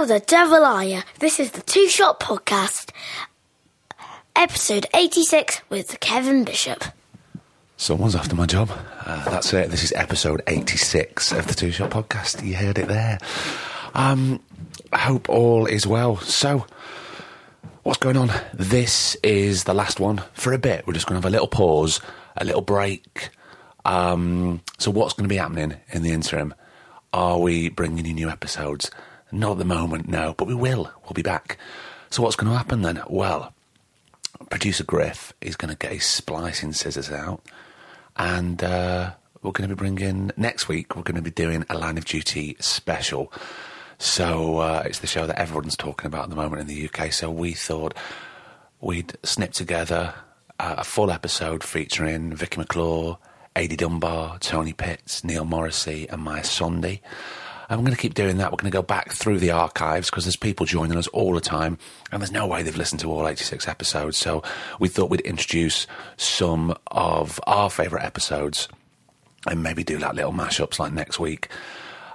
How the devil are you? This is the Two Shot Podcast, episode 86 with Kevin Bishop. Someone's after my job. Uh, that's it. This is episode 86 of the Two Shot Podcast. You heard it there. Um, I hope all is well. So, what's going on? This is the last one for a bit. We're just going to have a little pause, a little break. Um, so, what's going to be happening in the interim? Are we bringing you new episodes? Not at the moment, no, but we will. We'll be back. So, what's going to happen then? Well, producer Griff is going to get his splicing scissors out, and uh, we're going to be bringing next week. We're going to be doing a Line of Duty special. So uh, it's the show that everyone's talking about at the moment in the UK. So we thought we'd snip together uh, a full episode featuring Vicky McClure, Adi Dunbar, Tony Pitts, Neil Morrissey, and Maya Sondhi. And we're going to keep doing that. We're going to go back through the archives because there's people joining us all the time, and there's no way they've listened to all 86 episodes. So we thought we'd introduce some of our favourite episodes and maybe do like little mashups like next week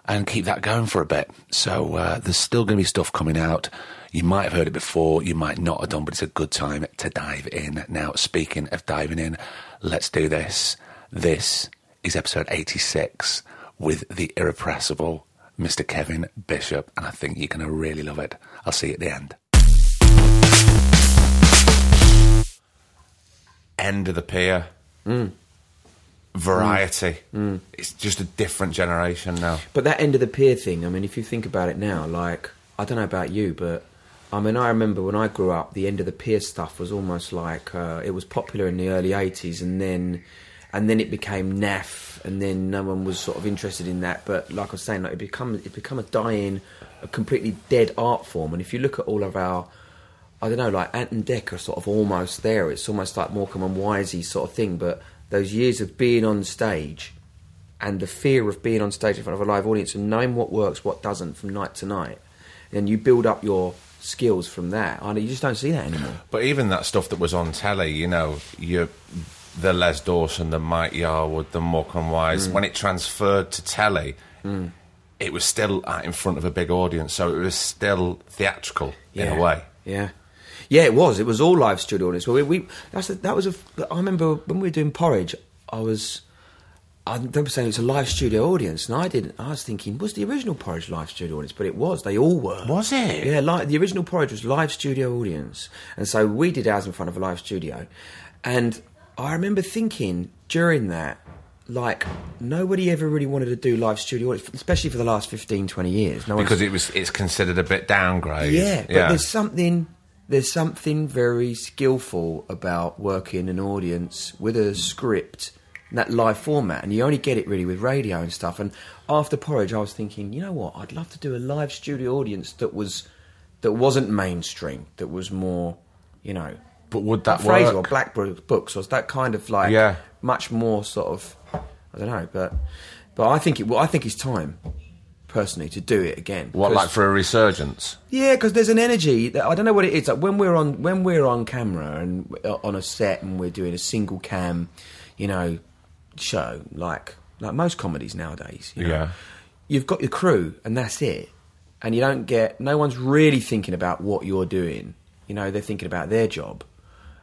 and keep that going for a bit. So uh, there's still going to be stuff coming out. You might have heard it before, you might not have done, but it's a good time to dive in. Now, speaking of diving in, let's do this. This is episode 86 with the irrepressible Mr. Kevin Bishop, and I think you're going to really love it. I'll see you at the end. End of the pier. Mm. Variety. Mm. Mm. It's just a different generation now. But that end of the pier thing, I mean, if you think about it now, like, I don't know about you, but I mean, I remember when I grew up, the end of the pier stuff was almost like uh, it was popular in the early 80s and then. And then it became naff, and then no one was sort of interested in that. But like I was saying, like it become it become a dying, a completely dead art form. And if you look at all of our, I don't know, like Ant and Dec are sort of almost there. It's almost like Morecambe and Wisey sort of thing. But those years of being on stage, and the fear of being on stage in front of a live audience and knowing what works, what doesn't from night to night, and you build up your skills from that. I you just don't see that anymore. But even that stuff that was on telly, you know, you the Les Dawson, the Mike Yarwood, the Morecambe Wise, mm. when it transferred to telly, mm. it was still in front of a big audience, so it was still theatrical in a way. Yeah. Yeah, it was. It was all live studio audience. Well, we, we that's a, that was a. I remember when we were doing Porridge, I was. I remember saying it's a live studio audience, and I didn't. I was thinking, was the original Porridge live studio audience? But it was. They all were. Was it? Yeah, like the original Porridge was live studio audience, and so we did ours in front of a live studio, and I remember thinking during that, like nobody ever really wanted to do live studio, audience, especially for the last 15, 20 years. No Because it was it's considered a bit downgrade. yeah, but there's something there's something very skillful about working an audience with a script in that live format, and you only get it really with radio and stuff. And after Porridge, I was thinking, you know what? I'd love to do a live studio audience that was that wasn't mainstream, that was more, you know, But would that Frasier or? Black Books, or that kind of like Yeah. much more sort of I don't know, but but I think it. Well, I think it's time personally to do it again. What like for a resurgence? yeah, because there's an energy. That, I don't know what it is. Like when we're on when we're on camera and on a set and we're doing a single cam, you know, show like like most comedies nowadays. You know, Yeah. you've got your crew and that's it, and you don't get. No one's really thinking about what you're doing. You know, they're thinking about their job,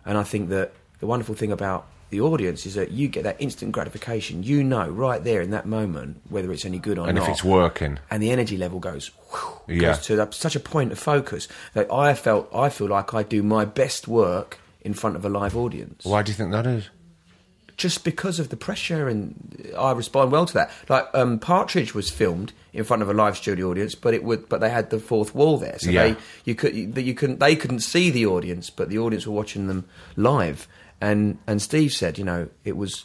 and I think that the wonderful thing about the audience is that you get that instant gratification. You know, right there in that moment whether it's any good or And not And if it's working. and the energy level goes, whew, Yeah. goes to such a point of focus that I felt I feel like I do my best work in front of a live audience Why do you think that is? Just because of the pressure and I respond well to that. Like um, Partridge was filmed in front of a live studio audience, but it would but they had the fourth wall there, so Yeah. they you could you, you couldn't they couldn't see the audience, but the audience were watching them live. And and Steve said, you know, it was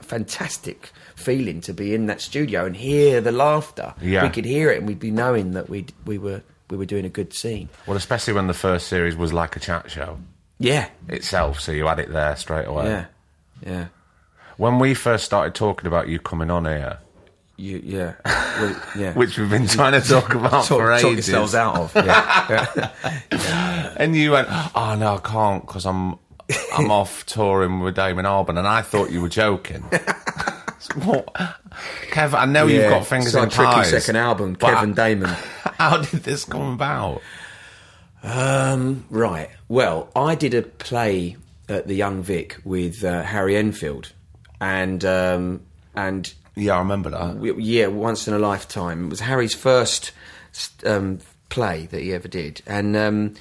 a fantastic feeling to be in that studio and hear the laughter. Yeah. We could hear it, and we'd be knowing that we we were we were doing a good scene. Well, especially when the first series was like a chat show Yeah, itself, so you had it there straight away. yeah, yeah. When we first started talking about you coming on here, You, yeah, well, yeah. which we've been trying to talk about talk, for talk yourselves out of. Yeah. and you went, "Oh no, I can't because I'm I'm off touring with Damon Albarn," and I thought you were joking. what? Kev, I know you've got fingers in tricky pies. second album, Kevin Damon. How did this come about? Um, right. Well, I did a play at the Young Vic with uh, Harry Enfield, and um, and Yeah, I remember that. w- yeah, once in a lifetime. It was Harry's first um, play that he ever did, and um,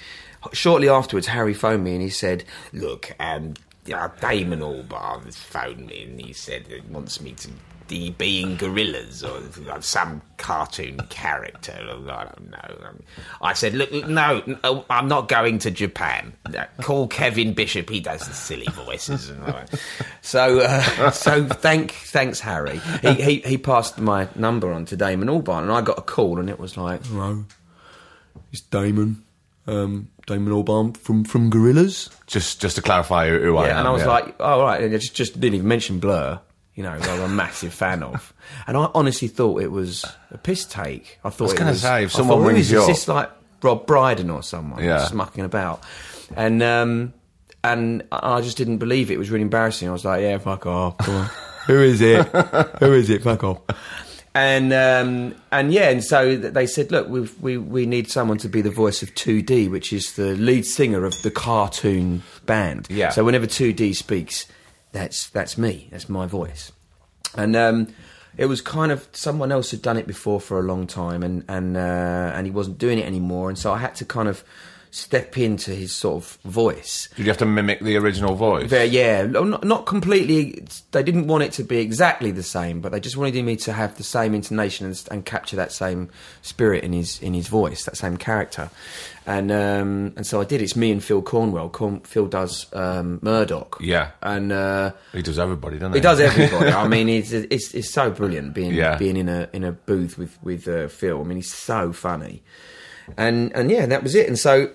shortly afterwards, Harry phoned me and he said, Look, um, uh, Damon Albarn has phoned me and he said he wants me to be being Gorillaz or some cartoon character. I don't know. I said, look, no, no, I'm not going to Japan. Call Kevin Bishop. He does the silly voices. And all that. So, uh, so thank, thanks, Harry. He, he he passed my number on to Damon Albarn, and I got a call, and it was like, "Hello, it's Damon, um, Damon Albarn from from Gorillaz." Just just to clarify who, who I am. And I was yeah. like, "Oh right," and I just just didn't even mention Blur. You know, who I'm a massive fan of, and I honestly thought it was a piss take. I thought was gonna was, say, if I someone thought, rings is you this? up- Is this like Rob Brydon or someone Yeah. just mucking about? And um, and I I just didn't believe it. It was really embarrassing. I was like, "Yeah, fuck off. Who is it? Who is it? Fuck off." And um, and yeah, and so they said, look, we've, we we need someone to be the voice of 2D, which is the lead singer of the cartoon band. Yeah. So whenever 2D speaks, that's that's me. That's my voice. And um, it was kind of someone else had done it before for a long time, and and uh, and he wasn't doing it anymore, and so I had to kind of step into his sort of voice. Did you have to mimic the original voice? Yeah, not, not completely. They didn't want it to be exactly the same, but they just wanted me to have the same intonation and, and capture that same spirit in his in his voice, that same character. And um, and so I did. It's me and Phil Cornwell. Corn, Phil does um, Murdoc. Yeah. and uh, He does everybody, doesn't he? he does everybody. I mean, it's, it's it's so brilliant being Yeah. being in a in a booth with with uh, Phil. I mean, he's so funny, and and yeah, that was it. And so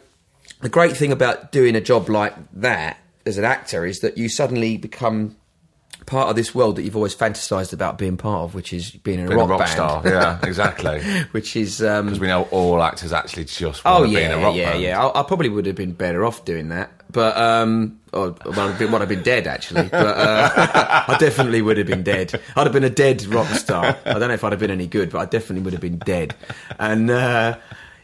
the great thing about doing a job like that as an actor is that you suddenly become part of this world that you've always fantasized about being part of, which is being in a Being rock, a rock band. star, yeah, exactly. which is um, Because we know all actors actually just want Oh to be in yeah, a rock yeah, band. yeah. I, I probably would have been better off doing that, but um, or well, I'd been, well, I'd been dead actually. But uh, I definitely would have been dead. I'd have been a dead rock star. I don't know if I'd have been any good, but I definitely would have been dead. And uh,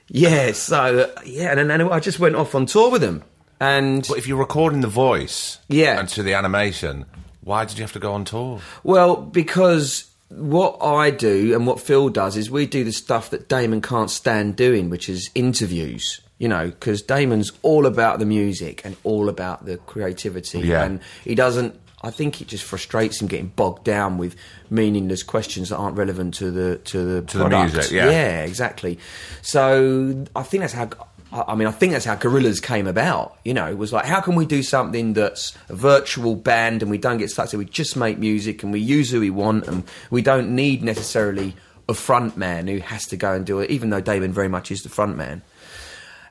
yeah, so yeah, and then I just went off on tour with them, and But if you're recording the voice Yeah. and to the animation, why did you have to go on tour? Well, because what I do and what Phil does is we do the stuff that Damon can't stand doing, which is interviews. You know, because Damon's all about the music and all about the creativity, Yeah. and he doesn't. I think it just frustrates him getting bogged down with meaningless questions that aren't relevant to the to the To the product. music, yeah. yeah, exactly. So I think that's how. I I mean, I think that's how Gorillaz came about. You know, it was like, how can we do something that's a virtual band and we don't get stuck So We just make music and we use who we want and we don't need necessarily a front man who has to go and do it. Even though Damon very much is the front man.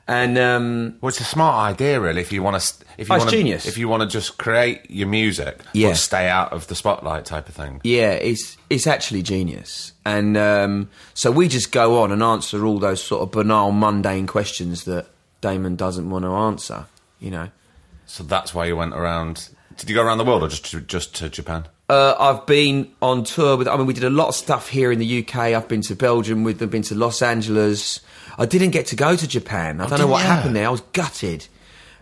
And um, Well, it's a smart idea, really. If you want to, if you Oh, want genius. if you want to just create your music, Yeah. but stay out of the spotlight, type of thing. Yeah, it's it's actually genius, and um, so we just go on and answer all those sort of banal, mundane questions that Damon doesn't want to answer. You know, So that's why you went around. Did you go around the world or just to, just to Japan? uh, I've been on tour with. I mean, we did a lot of stuff here in the UK. I've been to Belgium with them, been to Los Angeles. I didn't get to go to Japan. I don't know what ya? happened there. I was gutted.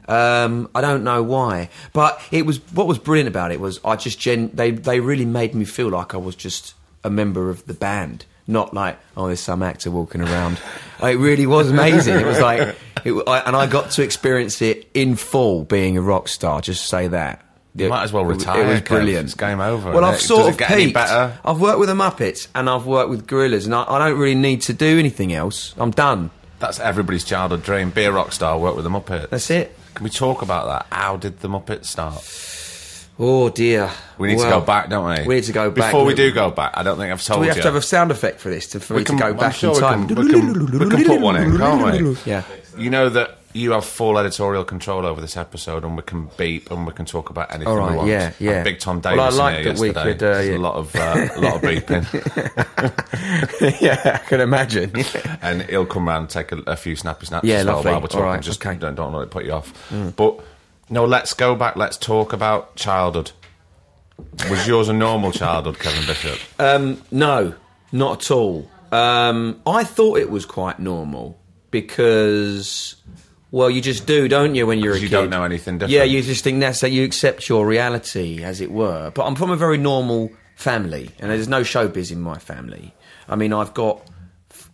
Um, I don't know why, but it was what was brilliant about it was I just gen they they really made me feel like I was just a member of the band, not like oh there's some actor walking around. it really was amazing. It was like, it, I, and I got to experience it in full being a rock star. Just say that. You might as well retire, It was brilliant. It's game over, Well, I've it? sort of peaked. better? I've worked with the Muppets and I've worked with Gorillaz, and I, I don't really need to do anything else. I'm done. That's everybody's childhood dream. Be a rock star, work with the Muppets. That's it. Can we talk about that? How did the Muppets start? Oh dear. We need Well, to go back, don't we? We need to go back. Before we do go back, I don't think I've told you. we have you. to have a sound effect for this to, for we me can, to go I'm back sure in we time? Can, we, can, we can put one in, can't we? Yeah. You know that you have full editorial control over this episode, and we can beep and we can talk about anything All we want. yeah, yeah. Had Big Tom Well, I like in here that we could, uh, yeah. a lot of uh, a lot of beeping, yeah, I can imagine. and he'll come round and take a, a few snappy snaps. Yeah, as well lovely. while we're talking. All right, Just okay. don't, don't let it put you off. But no, let's go back. Let's talk about childhood. Was yours a normal childhood, Kevin Bishop? Um, no, not at all. Um, I thought it was quite normal because, well, you just do, don't you, when you're a you kid? don't know anything different. Yeah, you just think that's that you accept your reality, as it were. But I'm from a very normal family, and there's no showbiz in my family. I mean, I've got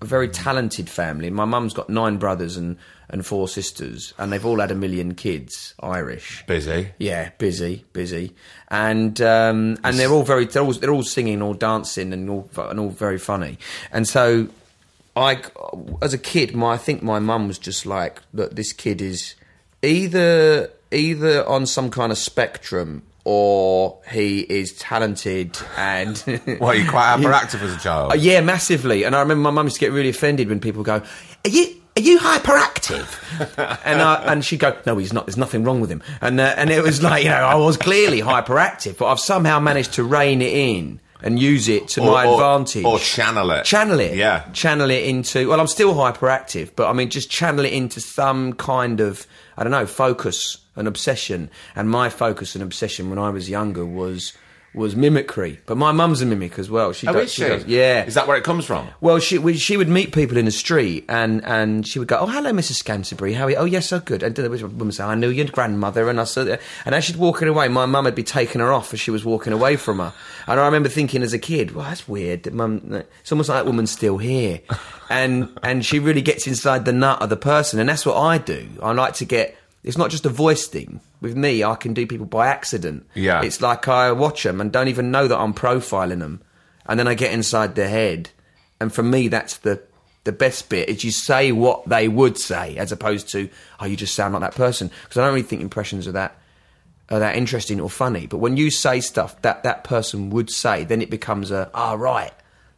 a very talented family. My mum's got nine brothers and, and four sisters, and they've all had a million kids, Irish. Busy. Yeah, busy, busy, and um, and they're all very they're all, they're all singing, all dancing, and all and all very funny. And so, I as a kid, my I think my mum was just like, look, this kid is either either on some kind of spectrum or he is talented and Well, you're quite hyperactive as a child. uh, yeah, massively. And I remember my mum used to get really offended when people go, "Are you are you hyperactive?" and I, and she'd go, "No, he's not. There's nothing wrong with him." And uh, and it was like you know I was clearly hyperactive, but I've somehow managed to rein it in and use it to my or, advantage. Or channel it. Channel it, Yeah. Channel it into. Well, I'm still hyperactive, but I mean, just channel it into some kind of I don't know focus and obsession. And my focus and obsession when I was younger was was mimicry. But my mum's a mimic as well. She Oh, does, is she? does- yeah. Is that where it comes from? Well, she we, she would meet people in the street, and, and she would go, "Oh, hello, Mrs. Scanterbury. How are you? Oh, yes, so good." And the woman would say, "I knew your grandmother," and I said, and as she'd walking away, my mum would be taking her off as she was walking away from her. And I remember thinking as a kid, "Well, that's weird. That mum, it's almost like that woman's still here," and and she really gets inside the nut of the person, and that's what I do. I like to get. It's not just a voice thing. With me, I can do people by accident. Yeah. It's like I watch them and don't even know that I'm profiling them, and then I get inside their head, and for me, that's the the best bit is you say what they would say as opposed to oh you just sound like that person because I don't really think impressions are that are that interesting or funny. But when you say stuff that that person would say, then it becomes a ah right,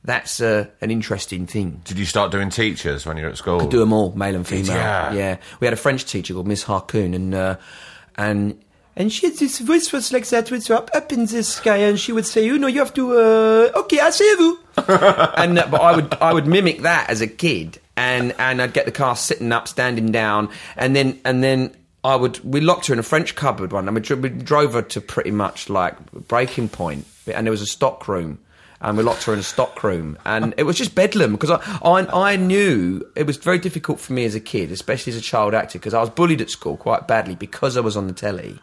that's a, an interesting thing. Did you start doing teachers when you were at school? Could do them all, male and female. ya? Yeah, we had a French teacher called Miss Harcoon, and uh, and and she had this voice was like that, with up up in the sky, and she would say, "You know, you have to uh, okay, I see you." and uh, but I would I would mimic that as a kid, and and I'd get the car sitting up, standing down, and then and then. I would. We locked her in a French cupboard one, and we, we drove her to pretty much like breaking point, and there was a stock room, and we locked her in a stock room, and it was just bedlam because I, I, I knew it was very difficult for me as a kid, especially as a child actor, because I was bullied at school quite badly because I was on the telly,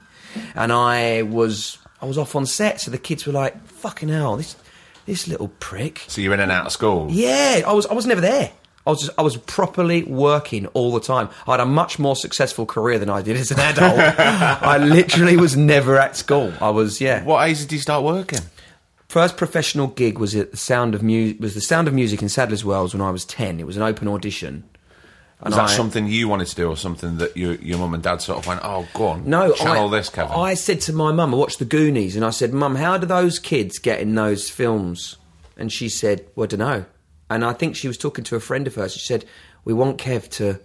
and I was I was off on set, so the kids were like, "Fucking hell, this this little prick." So you're in and out of school. Yeah, I was I was never there. I was just, I was properly working all the time. I had a much more successful career than I did as an adult. I literally was never at school. I was yeah. What age did you start working? First professional gig was at the Sound of Music. Was the Sound of Music in Sadler's Wells when I was ten. It was an open audition. Was that I- something you wanted to do, or something that your your mum and dad sort of went, "Oh, go on, No, channel I, this, Kevin"? I said to my mum, I watched the Goonies, and I said, "Mum, how do those kids get in those films?" And she said, "Well, I don't know." And I think she was talking to a friend of hers. She said, "We want Kev to.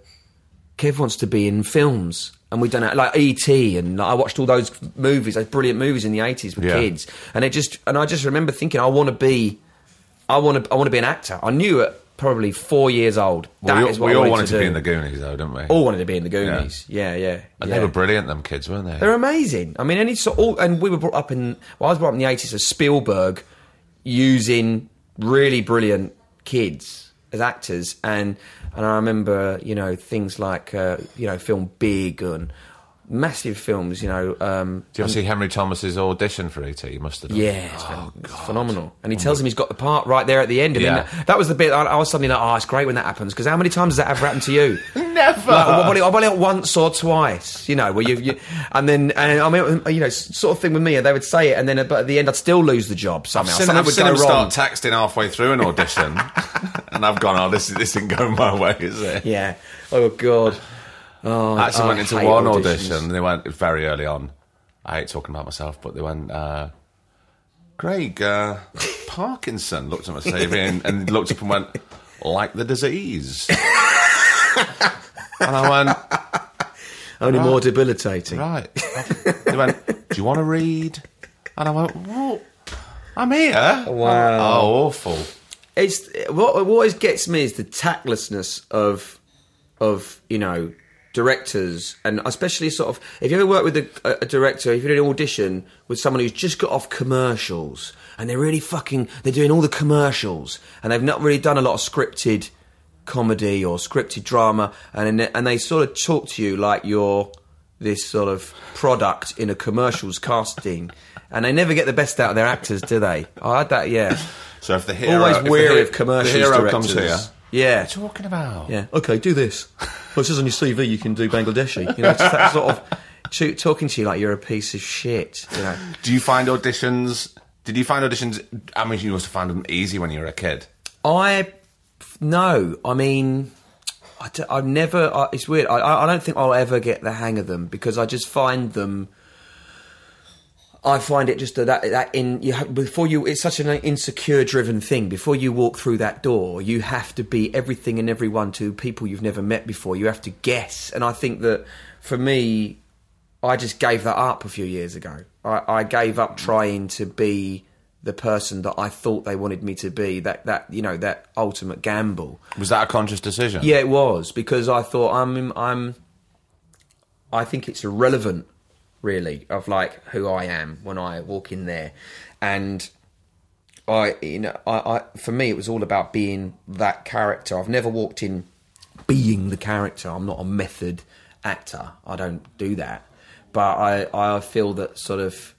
Kev wants to be in films." And we done it like ET, and like, I watched all those movies, those brilliant movies in the eighties with Yeah. kids, and it just, and I just remember thinking, I want to be, I want to, I want to be an actor. I knew it. probably four years old Well, that we, is what we I all wanted, to, to, be in the Goonies, though, didn't we? all wanted to be in the Goonies. Yeah, yeah. and yeah. they were brilliant, them kids, weren't they? They're amazing. I mean, any sort, all, and we were brought up in. Well, I was brought up in the eighties as Spielberg using really brilliant kids as actors, and and I remember you know things like uh, you know film Big and massive films. You know, um, Do you ever see Henry Thomas's audition for ET? You must have done. yeah, it's, phen- it's phenomenal. And he tells him he's got the part right there at the end. And Yeah. then that was the bit I, I was suddenly like, oh, it's great when that happens because how many times has that ever happened to you? Never. Like, I've only, had once or twice, you know, where you, you and then and I mean, you know, sort of thing with me. They would say it, and then but at the end, I'd still lose the job I've seen, I've would seen him wrong. start texting halfway through an audition, and I've gone, "Oh, this this isn't going my way, is it?" yeah. Oh God. Oh, I actually I went into one auditions. audition. And they went very early on, I hate talking about myself, but they went, uh, Craig, uh, Parkinson looked at my CV and, and looked up and went, like the disease. and I went, Only more debilitating. right. They went, do you want to read? And I went, well, I'm here. Wow. Oh, awful. It's what, what always gets me is the tactlessness of of you know directors and especially sort of if you ever work with a, a director if you're do an audition with someone who's just got off commercials and they're really fucking they're doing all the commercials and they've not really done a lot of scripted comedy or scripted drama and and they sort of talk to you like you're this sort of product in a commercials casting and they never get the best out of their actors do they i had that yeah So if the hero, always if the wary of commercials the hero directors. comes here, Yeah, what are you talking about? yeah. Okay, do this. Well, it says on your CV you can do Bangladeshi. You know, it's just that sort of to- talking to you like you're a piece of shit. You know. Do you find auditions? Did you find auditions? I mean, you must have found them easy when you were a kid. I no, I mean, I have never. I, it's weird. I- I, I don't think I'll ever get the hang of them because I just find them. I find it just that that in you have, before you it's such an insecure driven thing. Before you walk through that door, you have to be everything and everyone to people you've never met before. You have to guess, and I think that for me, I just gave that up a few years ago. I, I gave up trying to be the person that I thought they wanted me to be. That that you know that ultimate gamble. Was that a conscious decision? Yeah, it was because I thought I'm I'm. I think it's irrelevant, really, of like who I am when I walk in there, and I you know I, I for me it was all about being that character. I've never walked in being the character. I'm not a method actor. I don't do that, but I I feel that sort of.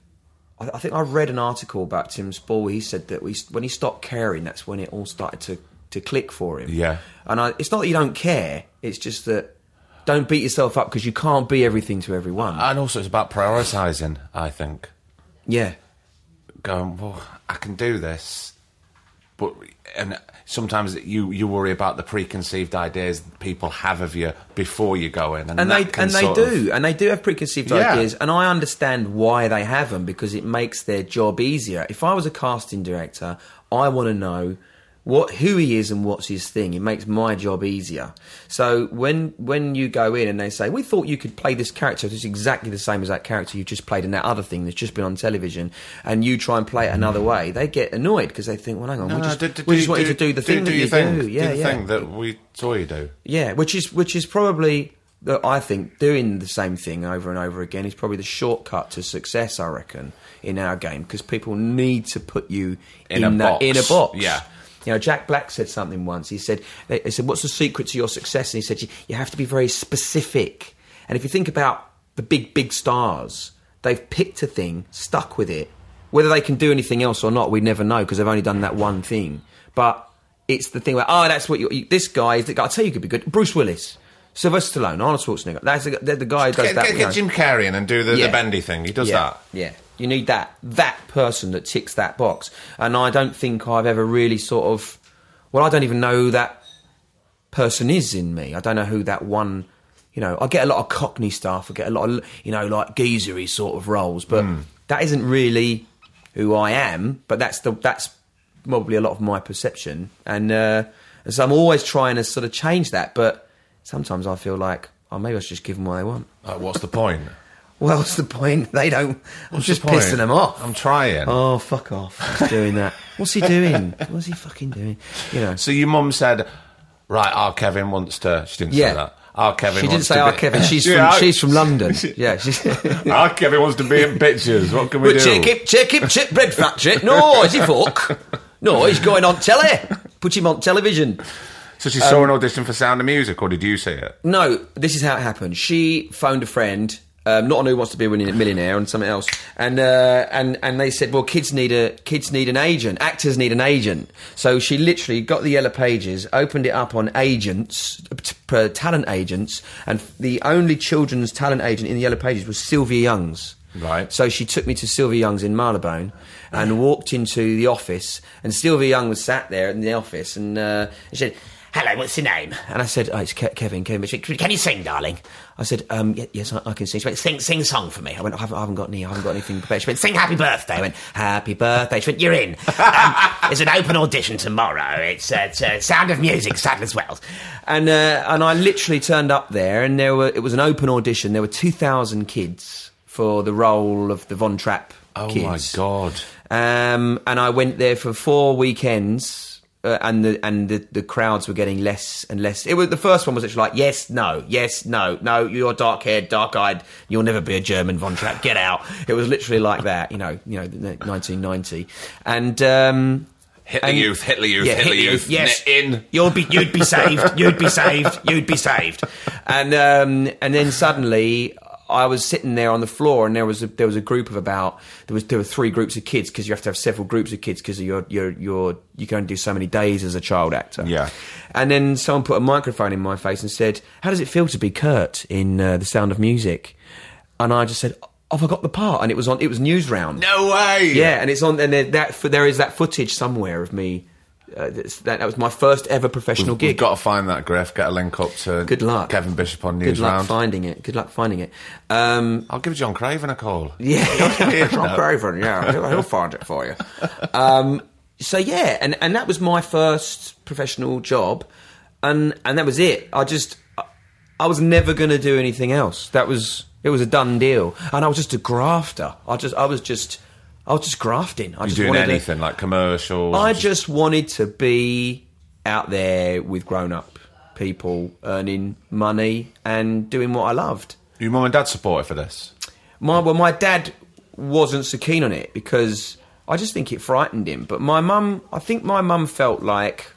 I I think I read an article about Tim Spall. He said that we, when he stopped caring, that's when it all started to, to click for him. Yeah. And I, it's not that you don't care. It's just that don't beat yourself up because you can't be everything to everyone. And also, it's about prioritising. I think yeah. going, well, I can do this, but and sometimes you you worry about the preconceived ideas people have of you before you go in, and, and they and they do of- and they do have preconceived Yeah. ideas and i understand why they have them because it makes their job easier if i was a casting director i want to know what who he is and what's his thing it makes my job easier so when when you go in and they say we thought you could play this character that's exactly the same as that character you just played in that other thing that's just been on television and you try and play it another way they get annoyed because they think well hang on No, we just, do- do- we just do- want you to do the thing that you thing. do yeah yeah that we saw you do. yeah, which is which is probably that I think doing the same thing over and over again is probably the shortcut to success. I reckon in our game because people need to put you In in, a that box. in a box. Yeah. You know, Jack Black said something once. He said, they they said, what's the secret to your success? And he said, you, have to be very specific. And if you think about the big, big stars, they've picked a thing, stuck with it. Whether they can do anything else or not, we never know because they've only done that one thing. But it's the thing where, oh, that's what you, this guy is the guy. I'll tell you, could be good. Bruce Willis, Sylvester Stallone, Arnold Schwarzenegger. That's the, the guy who does Get, that. get, get Jim Carrey in and do the, Yeah. the bendy thing. He does yeah, that. Yeah, you need that that person that ticks that box. And I don't think I've ever really sort of. Well, I don't even know who that person is in me. I don't know who that one. You know, I get a lot of Cockney stuff. I get a lot of you know like geezery sort of roles, but Hmm. that isn't really who I am. But that's the that's probably a lot of my perception, and, uh, and so I'm always trying to sort of change that. But sometimes I feel like, oh, maybe I should just give them what they want. Like, what's the point? Well, what's the point? They don't. I'm What's just the point? pissing them off. I'm trying. Oh, fuck off. He's doing that. What's he doing? What's he fucking doing? You know. So your mum said, right, our Kevin wants to. She didn't Yeah. say that. Our Kevin She didn't wants say, to "Oh, be- Kevin." She's Yeah, from our- she's from London. Yeah, she's. Our Kevin wants to be in pictures. What can we do? check him, check him, check bread factory. No, is he fuck? No, he's going on telly. Put him on television. So she saw an audition for Sound of Music, or did you see it? No, this is how it happened. She phoned a friend, um, not on Who Wants to Be a Millionaire, and something else, and uh, and and they said, well, kids need a kids need an agent, actors need an agent. So she literally got the yellow pages, opened it up on agents, t- talent agents, and the only children's talent agent in the yellow pages was Sylvia Young's. Right. So she took me to Sylvia Young's in Marylebone and walked into the office, and Sylvia Young was sat there in the office, and uh, she said, hello, what's your name? And I said, oh, it's Ke- Kevin, Kevin Bishop. Can you sing, darling? I said, um, y- yes, I, I can sing. She went, Sing, sing a song for me. I went, I haven't, I haven't got any, I haven't got anything prepared. She went, Sing happy birthday. I went, happy birthday. She went, You're in. Um, there's an open audition tomorrow. It's, uh, it's uh, Sound of Music, Sadler's Wells. and uh, and I literally turned up there, and there were it was an open audition. There were two thousand kids for the role of the Von Trapp Oh kids. my god! Um, and I went there for four weekends, uh, and the and the, the crowds were getting less and less. It was the first one was actually like yes, no, yes, no, no. You're dark haired, dark eyed. You'll never be a German Von Trapp. Get out. It was literally like that. You know, you know, 1990, and. Um, Hitler and- Youth, Hitler Youth, yeah, Hitler Hitler Youth. Yes, in. You'll be, you'd be saved. You'd be saved. You'd be saved. and um, and then suddenly I was sitting there on the floor, and there was a, there was a group of about there was there were three groups of kids because you have to have several groups of kids because you're you're you're you can only do so many days as a child actor. Yeah. And then someone put a microphone in my face and said, "How does it feel to be Kurt in uh, The Sound of Music?" And I just said, "Oh, I got the part," and it was on it was Newsround. No way. Yeah, and it's on, and there, that there is that footage somewhere of me. Uh, that, that was my first ever professional gig. We've gig. got to find that, Griff. Get a link up to Good luck. Kevin Bishop on Good luck Newsround. finding it. Good luck finding it. Um, I'll give John Craven a call. yeah, Yeah. John Craven. Yeah, he'll, he'll find it for you. Um, so yeah, and and that was my first professional job, and and that was it. I just I- I was never going to do anything else. That was it was a done deal, and I was just a grafter. I just I was just I was just grafting. I You just doing wanted to- anything like commercials? I just wanted to be out there with grown up people, earning money and doing what I loved. Your mum and dad supportive for this? My well, my dad wasn't so keen on it because I just think it frightened him. But my mum, I think my mum felt like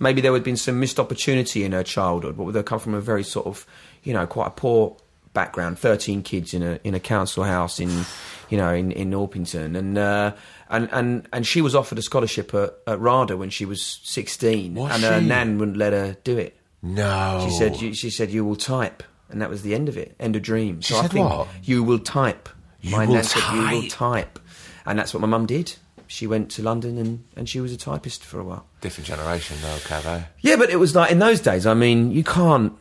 maybe there had been some missed opportunity in her childhood. But they come from a very sort of, you know, quite a poor background. Thirteen kids in a in a council house in, you know, in in Orpington, and uh, and and and she was offered a scholarship at, at RADA when she was sixteen, Was and her nan wouldn't let her do it. No. She said, you, "She said you will type," and that was the end of it. End of dream. She so I said think what? you will type. You my will nan said you will type. type, and that's what my mum did. She went to London and, and she was a typist for a while. Different generation though, eh? Yeah, but it was like in those days. I mean, you can't.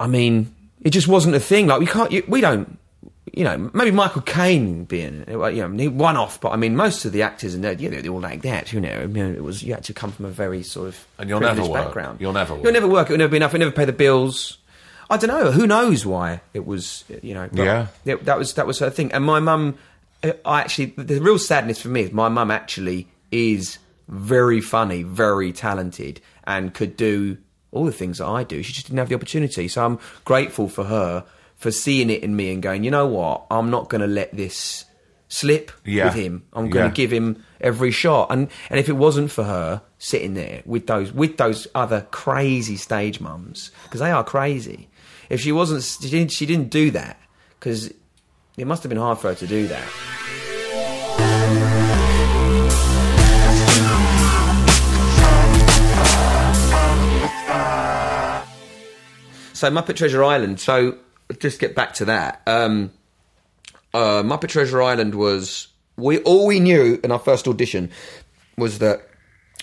I mean, it just wasn't a thing. Like we can't. You, we don't. You know, maybe Michael Caine being, you know, one off, but I mean, most of the actors and you know, they're all like that. You know, I mean, it was you had to come from a very sort of And you'll never work. background. You'll never You'll work. never work. It'll never be enough. It'll never pay the bills. I don't know. Who knows why it was? You know. but Yeah. yeah, that was that was her thing. And my mum, I actually, the real sadness for me is my mum actually is very funny, very talented, and could do all the things that I do. She just didn't have the opportunity. So I'm grateful for her for seeing it in me and going, you know what, I'm not going to let this slip Yeah. with him. I'm going to Yeah. give him every shot. And and if it wasn't for her sitting there with those with those other crazy stage mums, because they are crazy. If she wasn't, she didn't, she didn't do that because it must have been hard for her to do that. So Muppet Treasure Island. So just get back to that. Um, uh, Muppet Treasure Island was we all we knew in our first audition was that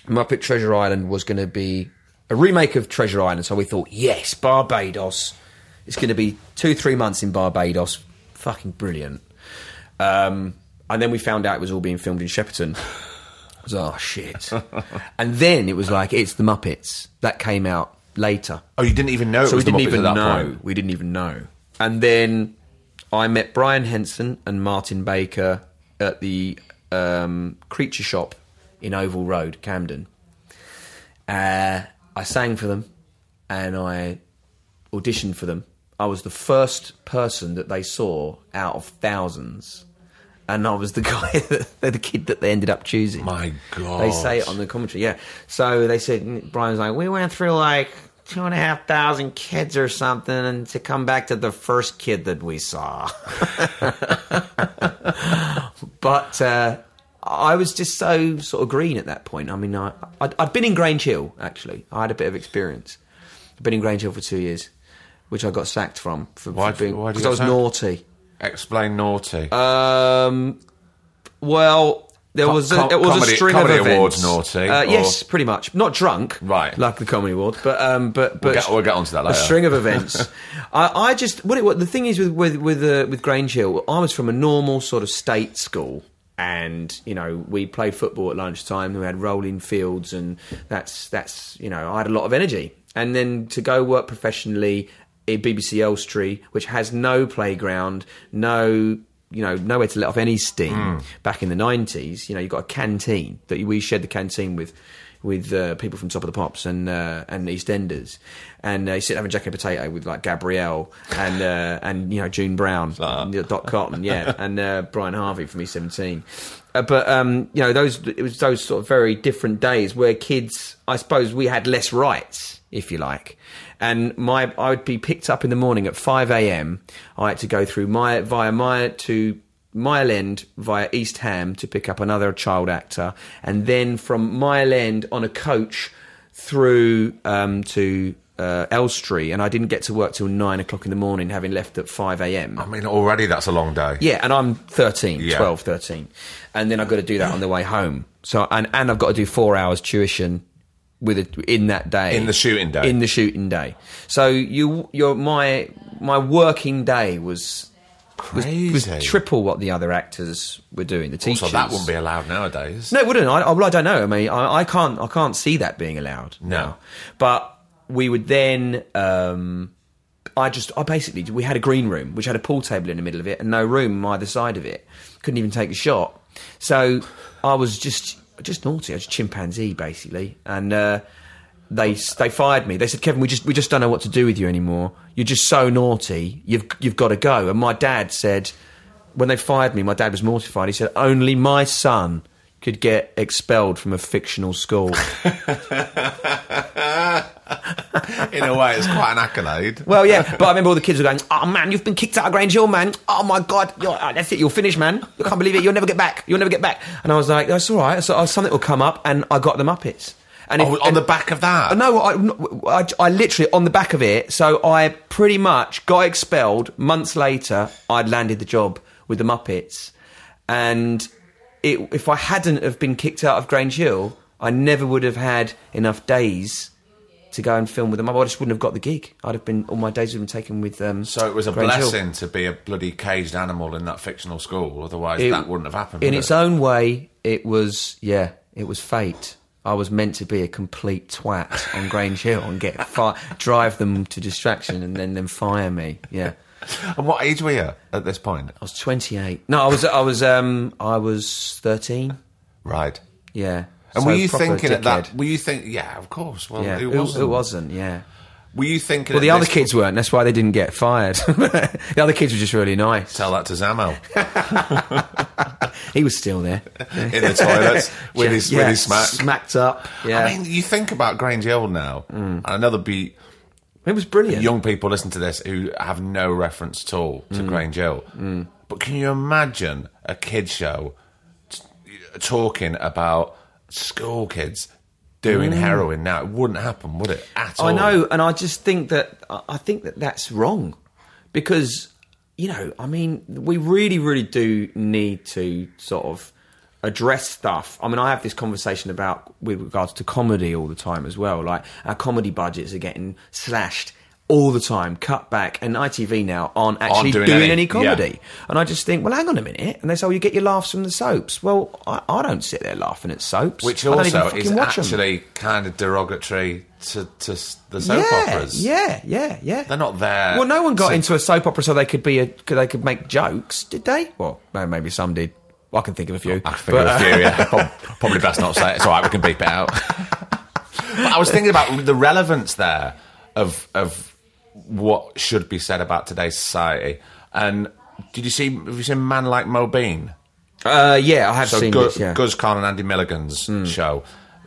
Muppet Treasure Island was going to be a remake of Treasure Island. So we thought, yes, Barbados. It's going to be two three months in Barbados. Fucking brilliant. Um, and then we found out it was all being filmed in Shepperton. I was, oh shit! and then it was like it's the Muppets that came out later Oh, you didn't even know so we didn't even know. point. We didn't even know. And then I met Brian Henson and Martin Baker at the um, Creature Shop in Oval Road, Camden. Uh, I sang for them and I auditioned for them. I was the first person that they saw out of thousands. And I was the guy, that, the kid that they ended up choosing. My God. They say it on the commentary, yeah. So they said, Brian's like, we went through like two and a half thousand kids or something, and to come back to the first kid that we saw. but uh, I was just so sort of green at that point. I mean, I, I'd, I'd been in Grange Hill, actually. I had a bit of experience. I'd been in Grange Hill for two years, which I got sacked from for, for being because I was sacked? naughty. Explain naughty. Um, well, There Co- was a, it was comedy- a string comedy of events. awards naughty, Uh, or- yes, pretty much. Not drunk, Right. Like the comedy award, but um, but but We'll get- we'll get onto that later. A string of events. I, I just what, it, what the thing is with with with, uh, with Grange Hill. I was from a normal sort of state school. And you know we played football at lunchtime. We had rolling fields, and that's that's you know I had a lot of energy. And then to go work professionally BBC Elstree, which has no playground, no you know nowhere to let off any steam. Back in the nineties, you know you got a canteen that we shared the canteen with with uh, people from Top of the Pops and uh, and EastEnders, and uh, you sit having a jacket and potato with like Gabrielle and uh, and you know June Brown, and, Dot Cotton, yeah, and uh, Brian Harvey from East Seventeen. Uh, but um, you know those it was those sort of very different days where kids, I suppose, we had less rights, if you like. And my, I would be picked up in the morning at five a.m. I had to go through my via my to Mile End via East Ham to pick up another child actor, and then from Mile End on a coach through um, to uh, Elstree, and I didn't get to work till nine o'clock in the morning, having left at five a.m. I mean, already that's a long day. Yeah, and I'm 13, Yeah. 12, 13. And then I've got to do that on the way home. So and, and I've got to do four hours tuition with it in that day. In the shooting day. In the shooting day. So you your my my working day was was, was triple what the other actors were doing. The teachers. So that wouldn't be allowed nowadays. No, it wouldn't. I, I, well, I don't know. I mean, I, I can't. I can't see that being allowed. No. now. but we would then. Um, I just. I basically. We had a green room which had a pool table in the middle of it and no room on either side of it. Couldn't even take a shot. So I was just just naughty. I was a chimpanzee basically, and. Uh, they they fired me. They said, "Kevin, we just we just don't know what to do with you anymore. You're just so naughty. You've you've got to go." And my dad said, when they fired me, my dad was mortified. He said, "Only my son could get expelled from a fictional school." In a way, it's quite an accolade. well, yeah, but I remember all the kids were going, "Oh man, you've been kicked out of Grange Hill, man. Oh my god, you're, uh, that's it. You're finished, man. You can't believe it. You'll never get back. You'll never get back." And I was like, "That's all right. So uh, something will come up," and I got the Muppets. And Oh, on the back of that? No, I, I, I literally on the back of it. So I pretty much got expelled. Months later, I'd landed the job with the Muppets, and it, if I hadn't have been kicked out of Grange Hill, I never would have had enough days to go and film with them. I just wouldn't have got the gig. I'd have been all my days would have been taken with. Um, So it was a Grange Hill. blessing to be a bloody caged animal in that fictional school. Otherwise, It- that wouldn't have happened. In its it? own way, it was yeah, it was fate. I was meant to be a complete twat on Grange Hill and get fi- drive them to distraction and then then fire me. Yeah, And what age were you at this point? I was 28. No, I was I was um I was 13. Right. Yeah. And So were you thinking at that? Were you think? Yeah, of course. Well, Yeah, wasn't. wasn't. Yeah. Were you thinking? Well, the other kids weren't. That's why they didn't get fired. the other kids were just really nice. Tell that to Zammo He was still there in the toilets with his Yeah, with his smack. smacked up. Yeah, I mean, you think about Grange Hill now, and another beat. it was brilliant. young people listen to this who have no reference at all Mm. to Grange Hill. But can you imagine a kid show t- talking about school kids doing heroin now? It wouldn't happen, would it? At all. Mm. I know, and I just think that I I think that that's wrong because you know, I mean, we really, really do need to sort of address stuff. I mean, I have this conversation about with regards to comedy all the time as well. Like our comedy budgets are getting slashed all the time, cut back, and ITV now aren't actually doing doing, any, any, yeah. comedy. And I just think, well, hang on a minute. And they say, well, you get your laughs from the soaps. Well, I, I don't sit there laughing at soaps. Which I don't even also is fucking watch 'em. actually kind of derogatory to, to the soap yeah, operas. Yeah, yeah, yeah. They're not there. Well, no one got to- into a soap opera so they could be a, they could make jokes, did they? Well, maybe some did. Well, I can think of a few. I can think of a few, yeah. Probably best not say it. It's all right, we can beep it out. but I was thinking about the relevance there of of what should be said about today's society. And did you see? Have you seen Man Like Mobeen? Uh, yeah, I have So seen Gu- this. Yeah. Guz Khan and Andy Milligan's show.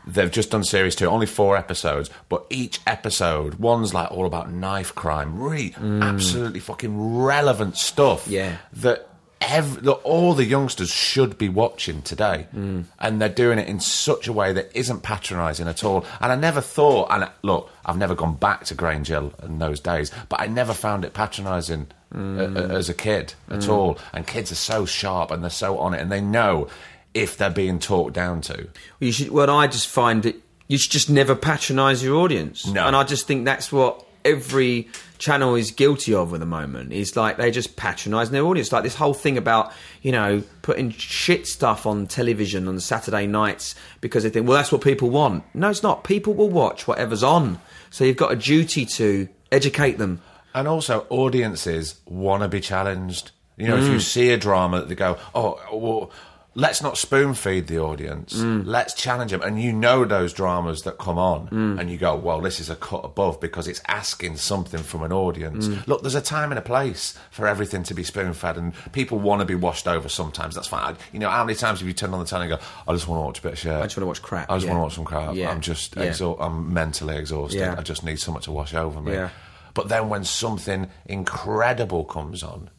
They've just done series two, only four episodes, but each episode, one's like all about knife crime, really absolutely fucking relevant stuff. Yeah. that ev- that all the youngsters should be watching today, Hmm. and they're doing it in such a way that isn't patronising at all. And I never thought, and look, I've never gone back to Grange Hill in those days, but I never found it patronising Hmm. a- a- as a kid at all. And kids are so sharp and they're so on it, and they know if they're being talked down to. Well, You should. Well, I just find that you should just never patronise your audience. No. and I just think that's what every channel is guilty of at the moment. Is like they're just patronise their audience. Like this whole thing about you know putting shit stuff on television on Saturday nights because they think, well, that's what people want. No, it's not. People will watch whatever's on. So you've got a duty to educate them. And also, audiences want to be challenged. You know, if Mm. you see a drama that they go, oh, well, let's not spoon feed the audience. Mm. Let's challenge them. And you know those dramas that come on, Mm. and you go, well, this is a cut above because it's asking something from an audience. Mm. Look, there's a time and a place for everything to be spoon fed, and people want to be washed over sometimes. That's fine. You know, how many times have you turned on the telly and go, I just want to watch a bit of shit? I just wanna watch crap, I just yeah. want to watch some crap. Yeah. I'm just, Yeah. I'm mentally exhausted. I just need someone to wash over me. But then when something incredible comes on,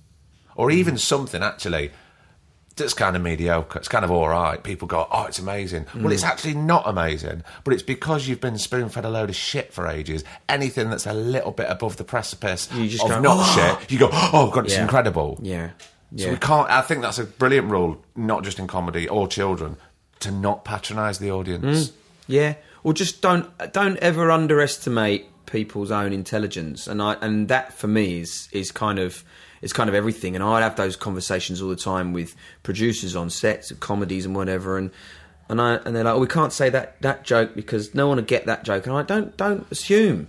or even something actually that's kind of mediocre, it's kind of all right, people go, oh, it's amazing. Well, Mm. it's actually not amazing, but it's because you've been spoon fed a load of shit for ages. Anything that's a little bit above the precipice You just of go, not "Oh." shit, you go, oh, God, it's Yeah. incredible. Yeah. So we can't, I think that's a brilliant rule, not just in comedy or children, to not patronise the audience. Yeah, or just don't don't ever underestimate people's own intelligence, and I and that for me is is kind of is kind of everything. And I'd have those conversations all the time with producers on sets of comedies and whatever, and and I and they're like, oh, we can't say that that joke because no one will get that joke, and I don't don't assume.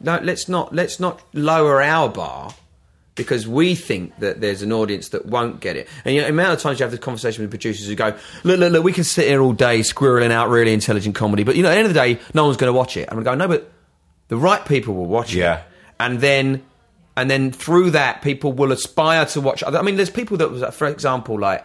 No, let's not let's not lower our bar because we think that there's an audience that won't get it. And you know, the amount of times you have this conversation with producers who go, look, look, look, we can sit here all day squirreling out really intelligent comedy, but you know, at the end of the day, no one's going to watch it. I'm going to go, no, but the right people will watch Yeah. it. And then, and then through that, people will aspire to watch. other- I mean, there's people that, for example, like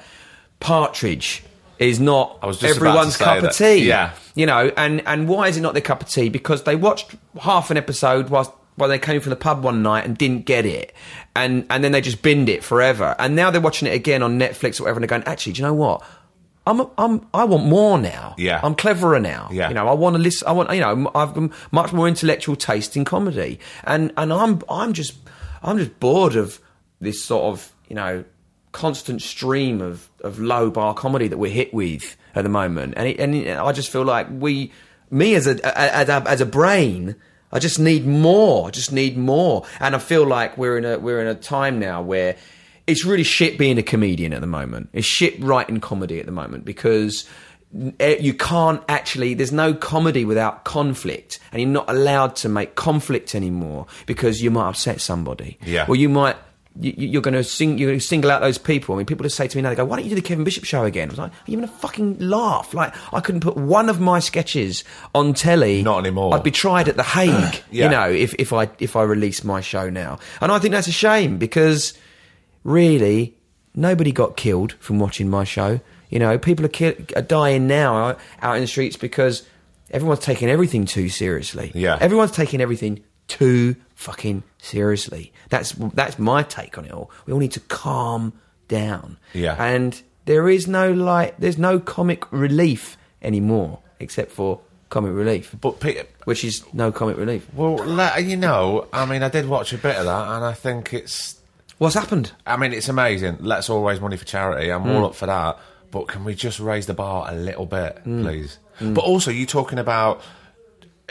Partridge is not I was just about everyone's cup that. of tea. Yeah. You know, and, and why is it not their cup of tea? Because they watched half an episode whilst while they came from the pub one night and didn't get it. And and then they just binned it forever. And now they're watching it again on Netflix or whatever and they're going, actually, do you know what? I'm, I'm, I want more now. Yeah. I'm cleverer now. Yeah. You know, I want to listen. I want, you know, I've much more intellectual taste in comedy, and and I'm, I'm just, I'm just bored of this sort of, you know, constant stream of, of low bar comedy that we're hit with at the moment, and it, and it, I just feel like we, me as a, as a as a brain. I just need more. I just need more, and I feel like we're in a we're in a time now where it's really shit being a comedian at the moment. It's shit writing comedy at the moment because Eh, you can't actually. There's no comedy without conflict, and you're not allowed to make conflict anymore because you might upset somebody. Yeah. Or you might. You, you're going to sing. You're going to single out those people. I mean, people just say to me now, they go, "Why don't you do the Kevin Bishop show again?" I was like, "Are you going to fucking laugh?" Like, I couldn't put one of my sketches on telly. Not anymore. I'd be tried at the Hague. Yeah. You know, if if I if I release my show now, and I think that's a shame because really nobody got killed from watching my show. You know, people are, are dying now out, out in the streets because everyone's taking everything too seriously. Yeah. everyone's taking everything too fucking seriously. That's that's my take on it all. We all need to calm down. Yeah. and there is no like, there's no comic relief anymore except for comic relief, But Peter, which is no comic relief. well, let, you know, I mean, I did watch a bit of that, and I think it's What's happened? I mean, it's amazing. Let's all raise money for charity. I'm all hmm. up for that. But can we just raise the bar a little bit, mm. please? Mm. But also, you talking about,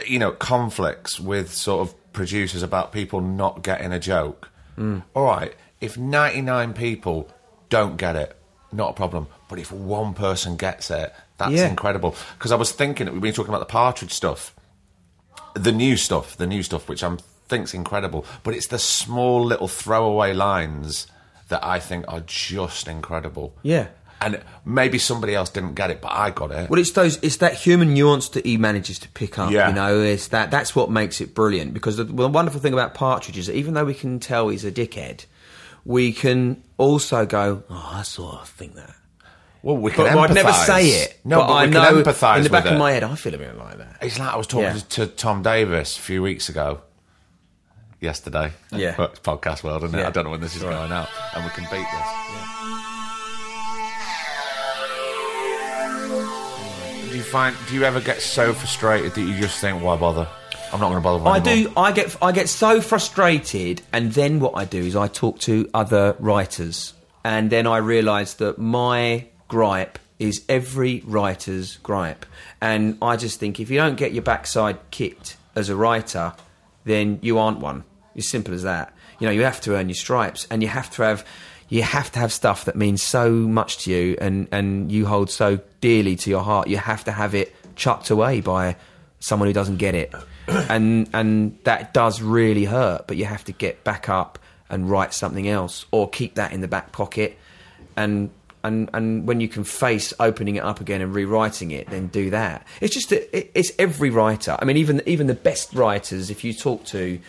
you know, conflicts with sort of producers about people not getting a joke. Mm. All right, if 99 people don't get it, not a problem. But if one person gets it, that's Yeah. incredible. Because I was thinking, we've been talking about the Partridge stuff the new stuff, the new stuff, which I'm think's incredible, but it's the small little throwaway lines that I think are just incredible. Yeah. And maybe somebody else didn't get it, but I got it. Well, it's those. It's that human nuance that he manages to pick up. Yeah. You know, it's that. That's what makes it brilliant. Because the, the wonderful thing about Partridge is that even though we can tell he's a dickhead, we can also go, "Oh, I sort of think that." well, we can But I'd never say it. No, but, but, I know can empathise in the back of it. my head, I feel a bit like that. It's like I was talking Yeah. to Tom Davis a few weeks ago. Yesterday. Yeah. Well, it's podcast world, isn't it? Yeah. I don't know when this is going out. And we can beat this. You find do you ever get so frustrated that you just think, why bother? I'm not gonna bother with I anymore." do. I get. I get so frustrated, and then what I do is I talk to other writers, and then I realise that my gripe is every writer's gripe. And I just think if you don't get your backside kicked as a writer, then you aren't one. It's simple as that. You know, you have to earn your stripes, and you have to have you have to have stuff that means so much to you, and and you hold so dearly to your heart. You have to have it chucked away by someone who doesn't get it, and and that does really hurt. But you have to get back up and write something else, or keep that in the back pocket, and and and when you can face opening it up again and rewriting it, then do that. It's just that it, it's every writer. I mean, even even the best writers, if you talk to.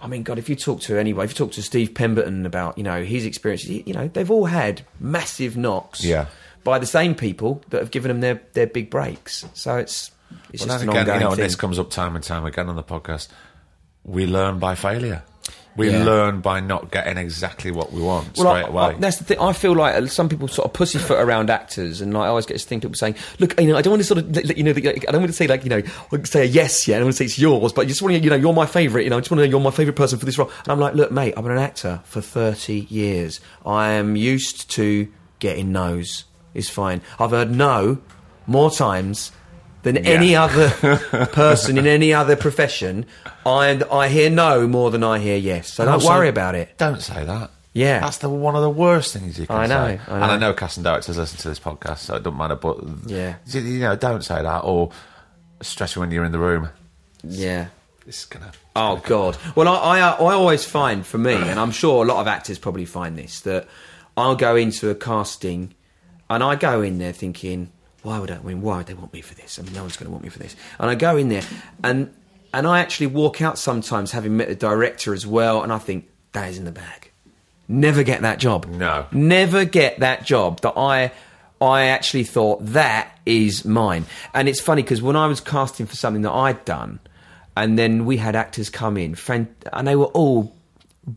I mean, God, if you talk to anyone, if you talk to Steve Pemberton about, you know, his experiences, you know, they've all had massive knocks Yeah. by the same people that have given them their, their big breaks. So it's it's Well, just an again, ongoing you know, and this comes up time and time again on the podcast. We learn by failure. We Yeah. learn by not getting exactly what we want Well, straight I, away. I, that's the thing. I feel like uh, some people sort of pussyfoot around actors, and like, I always get this thing people saying, "Look, you know, I don't want to sort of, let- you know, that- I don't want to say like, you know, say a yes, yeah, I don't want to say it's yours, but I just want to, you know, you're my favourite, you know, I just want to know you're my favourite person for this role." And I'm like, "Look, mate, I've been an actor for 30 years. I am used to getting no's. It's fine. I've heard no more times." Than any other person in any other profession, I I hear no more than I hear yes. So don't worry about it. Don't say that. Yeah. That's the one of the worst things you can I know, say. I And I know. know casting directors listen to this podcast, so it doesn't matter. But Yeah. you know, don't say that, or especially when you're in the room. Yeah. It's gonna. Oh God. Well, I, I I always find for me, and I'm sure a lot of actors probably find this that I'll go into a casting, and I go in there thinking, why would I, I mean, why would they want me for this? I mean, no one's going to want me for this. And I go in there, and and I actually walk out sometimes having met the director as well, and I think that is in the bag. Never get that job. No. Never get that job that I I actually thought that is mine. And it's funny because when I was casting for something that I'd done, and then we had actors come in, and they were all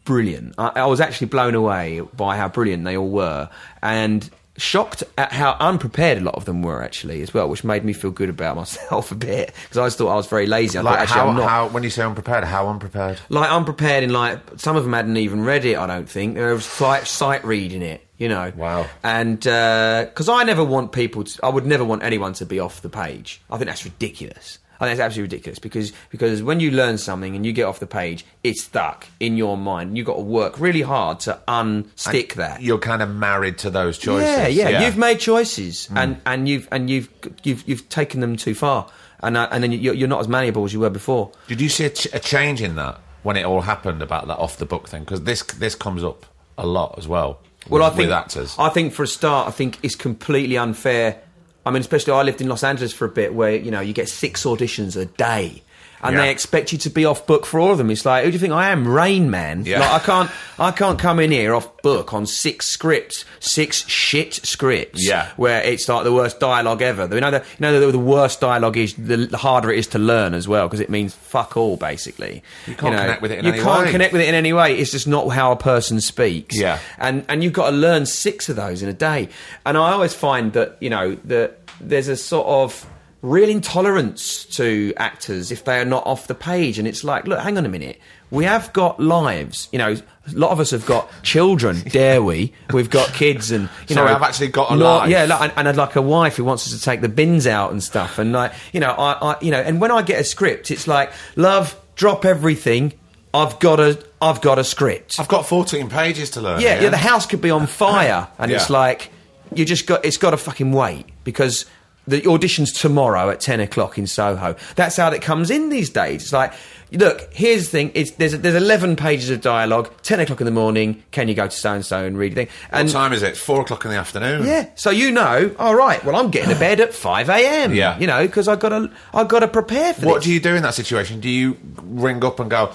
brilliant. I, I was actually blown away by how brilliant they all were, and shocked at how unprepared a lot of them were actually as well, which made me feel good about myself a bit because I just thought I was very lazy. I Like thought actually how, I'm not. how? When you say unprepared, how unprepared? Like unprepared in like some of them hadn't even read it. I don't think there was sight sight reading it. You know. Wow. And uh, because I never want people, to, I would never want anyone to be off the page. I think that's ridiculous. I think it's absolutely ridiculous because because when you learn something and you get off the page, it's stuck in your mind. You've got to work really hard to unstick that. You're kind of married to those choices. Yeah, yeah, You've made choices, and, and you've and you've you've you've taken them too far, and uh, and then you're, you're not as malleable as you were before. Did you see a, ch- a change in that when it all happened about that off the book thing? Because this this comes up a lot as well. Well, with, I think with actors. I think for a start, I think it's completely unfair. I mean, especially I lived in Los Angeles for a bit, where you know you get six auditions a day, and Yeah. they expect you to be off book for all of them. It's like, who do you think I am, Rain Man? Yeah. Like, I can't, I can't come in here off book on six scripts, six shit scripts. Yeah. where it's like the worst dialogue ever. You know, the, you know, the, the worst dialogue is the, harder it is to learn as well because it means fuck all basically. You can't know, connect with it in you any can't way. connect with it in any way. It's just not how a person speaks Yeah. and and you've got to learn six of those in a day. And I always find that you know that there's a sort of real intolerance to actors if they are not off the page. And it's like, look, hang on a minute. We have got lives. You know, a lot of us have got children. dare we? We've got kids, and you know, I've actually got a not- life. Yeah, like, and, and I'd like a wife who wants us to take the bins out and stuff. And like, you know, I, I, you know, and when I get a script, it's like, love, drop everything. I've got a, I've got a script. I've got 14 pages to learn. Yeah, here. yeah, the house could be on fire, and it's like you just got it's got to fucking wait because the audition's tomorrow at ten o'clock in Soho. That's how it comes in these days. It's like, look, here's the thing: it's there's there's eleven pages of dialogue. Ten o'clock in the morning. Can you go to so and so and read the thing? What And time is it? Four o'clock in the afternoon. yeah, so you know, all right. Well, I'm getting to bed at five a.m. Yeah. you know, because I've got to I got to prepare for What this. do you do in that situation? Do you ring up and go,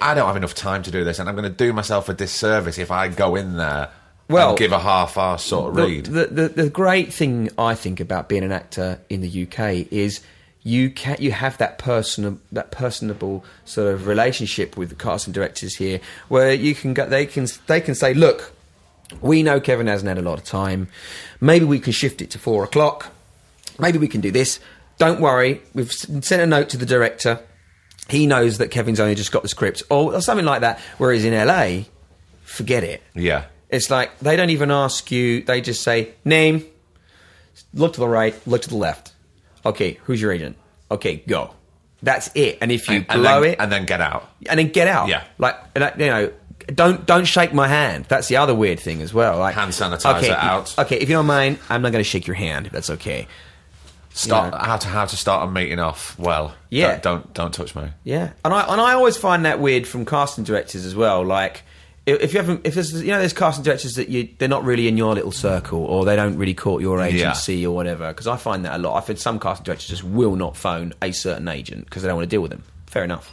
I don't have enough time to do this, and I'm going to do myself a disservice if I go in there Well, give a half-ass sort of the, read? The, the, the great thing I think about being an actor in the UK is you can you have that person that personable sort of relationship with the casting directors here, where you can go, they can they can say, look, we know Kevin hasn't had a lot of time, maybe we can shift it to four o'clock, maybe we can do this. Don't worry, we've sent a note to the director. He knows that Kevin's only just got the script, or, or something like that. Whereas in LA, forget it. yeah. It's like they don't even ask you; they just say name, Look to the right. Look to the left. Okay, who's your agent? Okay, go. That's it. And if you and, blow then, it, and then get out. and then get out. Yeah. Like and you know, don't don't shake my hand. That's the other weird thing as well. Like Hand sanitizer okay, out. Okay, if you don't mind, I'm not going to shake your hand. If that's okay. Start know. how to how to start a meeting off well. Yeah. Don't don't, don't touch me. Yeah, and I and I always find that weird from casting directors as well. Like if, you haven't, if there's you know there's casting directors that you they're not really in your little circle or they don't really court your agency or whatever. Because I find that a lot. I've had some casting directors just will not phone a certain agent because they don't want to deal with them. Fair enough.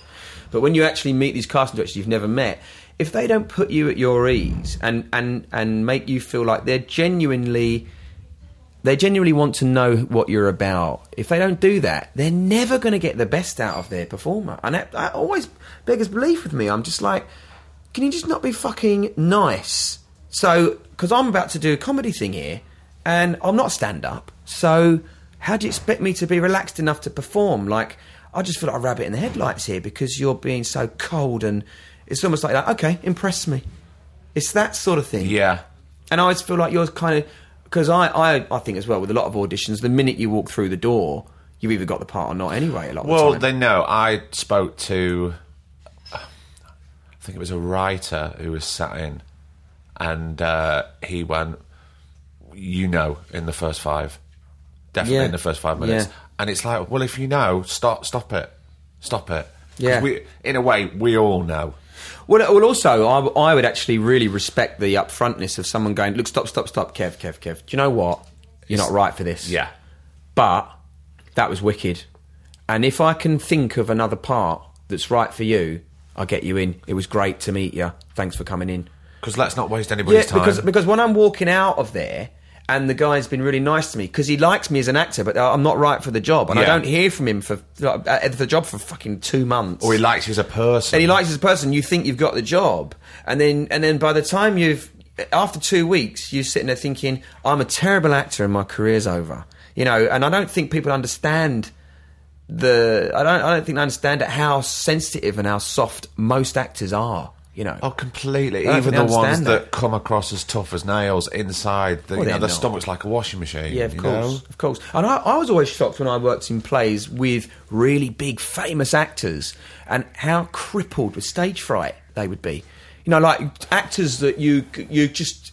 But when you actually meet these casting directors you've never met, if they don't put you at your ease and and and make you feel like they're genuinely they genuinely want to know what you're about. If they don't do that, they're never going to get the best out of their performer. And that, that always beggars belief with me. I'm just like, can you just not be fucking nice? So, because I'm about to do a comedy thing here, and I'm not stand up. So, how do you expect me to be relaxed enough to perform? Like, I just feel like a rabbit in the headlights here because you're being so cold, and it's almost like, okay, impress me. It's that sort of thing. Yeah. And I always feel like you're kind of because I, I I think as well with a lot of auditions, the minute you walk through the door, you've either got the part or not. Anyway, a lot of Well, the time. they know. I spoke to, think it was a writer who was sat in, and uh, he went, "You know, in the first five, definitely Yeah. in the first five minutes." Yeah. And it's like, well, if you know, stop, stop it, stop it. 'Cause Yeah. We, in a way, we all know. Well, well, also, I, w- I would actually really respect the upfrontness of someone going, "Look, stop, stop, stop, Kev, Kev, Kev. Do you know what? You're not right for this." Yeah. But that was wicked. And if I can think of another part that's right for you, I'll get you in. It was great to meet you. Thanks for coming in. Because let's not waste anybody's Yeah, time. because because when I'm walking out of there. And the guy's been really nice to me because he likes me as an actor, but I'm not right for the job, and I don't hear from him for uh, for the job for fucking two months. or he likes you as a person. and he likes you as a person. You think you've got the job, and then and then by the time you've after two weeks, you're sitting there thinking, "I'm a terrible actor and my career's over." You know, and I don't think people understand the. I don't. I don't think I understand how sensitive and how soft most actors are. You know. Oh, completely. Even the ones that. that. come across as tough as nails inside, the, Well, you know, they're the stomach's like a washing machine. Yeah, of you course, know? of course. And I, I was always shocked when I worked in plays with really big, famous actors, and how crippled with stage fright they would be. You know, like actors that you you just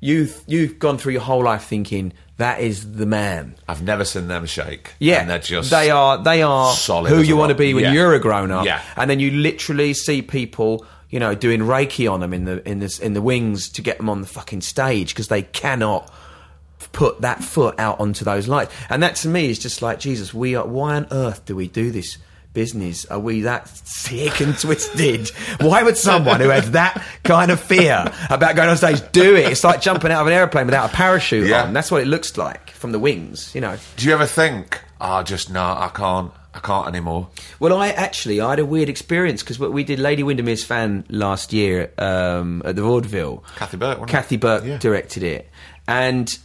you've you've gone through your whole life thinking that is the man. I've never seen them shake. Yeah, and they're just they are they are solid who you want to be when Yeah. you're a grown up. Yeah. and then you literally see people, you know, doing reiki on them in the in this in the wings to get them on the fucking stage because they cannot put that foot out onto those lights. And that to me is just like Jesus. We are. Why on earth do we do this? Business? Are we that sick and twisted? Why would someone who has that kind of fear about going on stage do it? It's like jumping out of an airplane without a parachute Yeah. on. That's what it looks like from the wings, you know. Do you ever think, oh, just no, I can't, I can't anymore? Well, I actually I had a weird experience because we did Lady Windermere's fan last year um, at the Vaudeville. Kathy Burke? Kathy Burke Yeah. directed it, and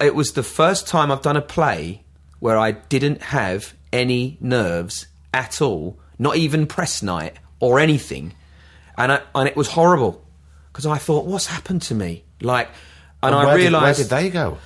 it was the first time I've done a play where I didn't have any nerves at all, not even press night or anything, and I, and it was horrible because I thought, what's happened to me? Like, and, I realised where did they go?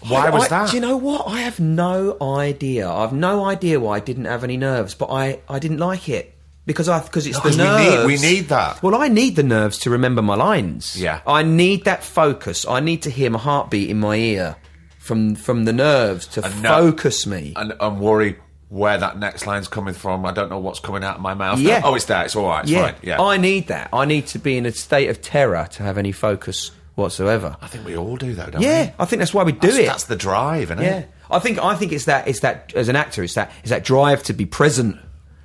Why I- was I- that? Do you know what? I have no idea. I've no idea why I didn't have any nerves, but I, I didn't like it because I because it's No, the 'cause we nerves. need- we need that. Well, I need the nerves to remember my lines. Yeah. I need that focus. I need to hear my heartbeat in my ear from from the nerves to And no- focus me. and, and worry where that next line's coming from. I don't know what's coming out of my mouth. Yeah. Oh, it's there. It's all right. It's yeah. fine. Yeah. I need that. I need to be in a state of terror to have any focus whatsoever. I think we all do though, don't Yeah, we? I think that's why we do That's, it. that's the drive, isn't Yeah, it? I think I think it's that it's that as an actor, it's that it's that drive to be present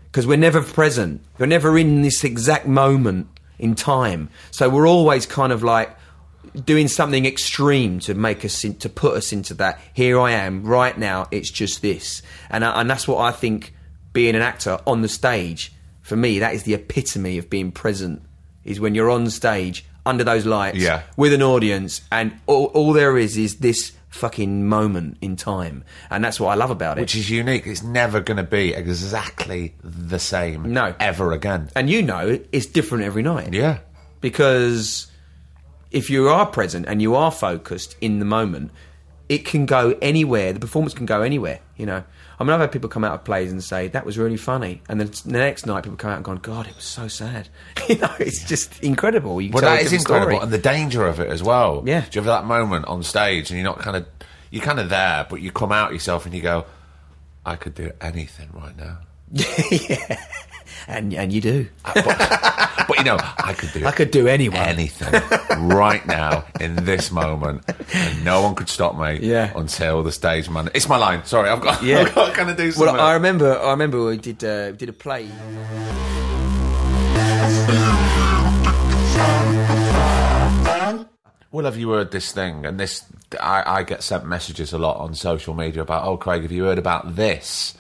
because we're never present. We're never in this exact moment in time. So we're always kind of like doing something extreme to make us in, to put us into that. Here I am right now. It's just this, and I, and that's what I think. Being an actor on the stage for me, that is the epitome of being present. Is when you're on stage under those lights Yeah. with an audience, and all, all there is is this fucking moment in time, and that's what I love about it. Which is unique. It's never going to be exactly the same. No. Ever again. and you know, it's different every night. Yeah. because if you are present and you are focused in the moment, it can go anywhere. The performance can go anywhere. You know, I mean, I've had people come out of plays and say that was really funny, and then the next night people come out and gone, God, it was so sad. you know, it's just incredible. You Well, that is incredible, story. and the danger of it as well. Yeah. Do you have that moment on stage, and you're not kind of, you're kind of there, but you come out yourself and you go, I could do anything right now. yeah, and and you do. but, but, you know, I could do. I could do anyone. anything right now in this moment, and no one could stop me. Yeah. Until the stage man. It's my line. Sorry, I've got. Yeah. I've got to kind of do something. Well, I remember. I remember we did uh, we did a play. Well, have you heard this thing? And this, I, I get sent messages a lot on social media about, oh, Craig, have you heard about this?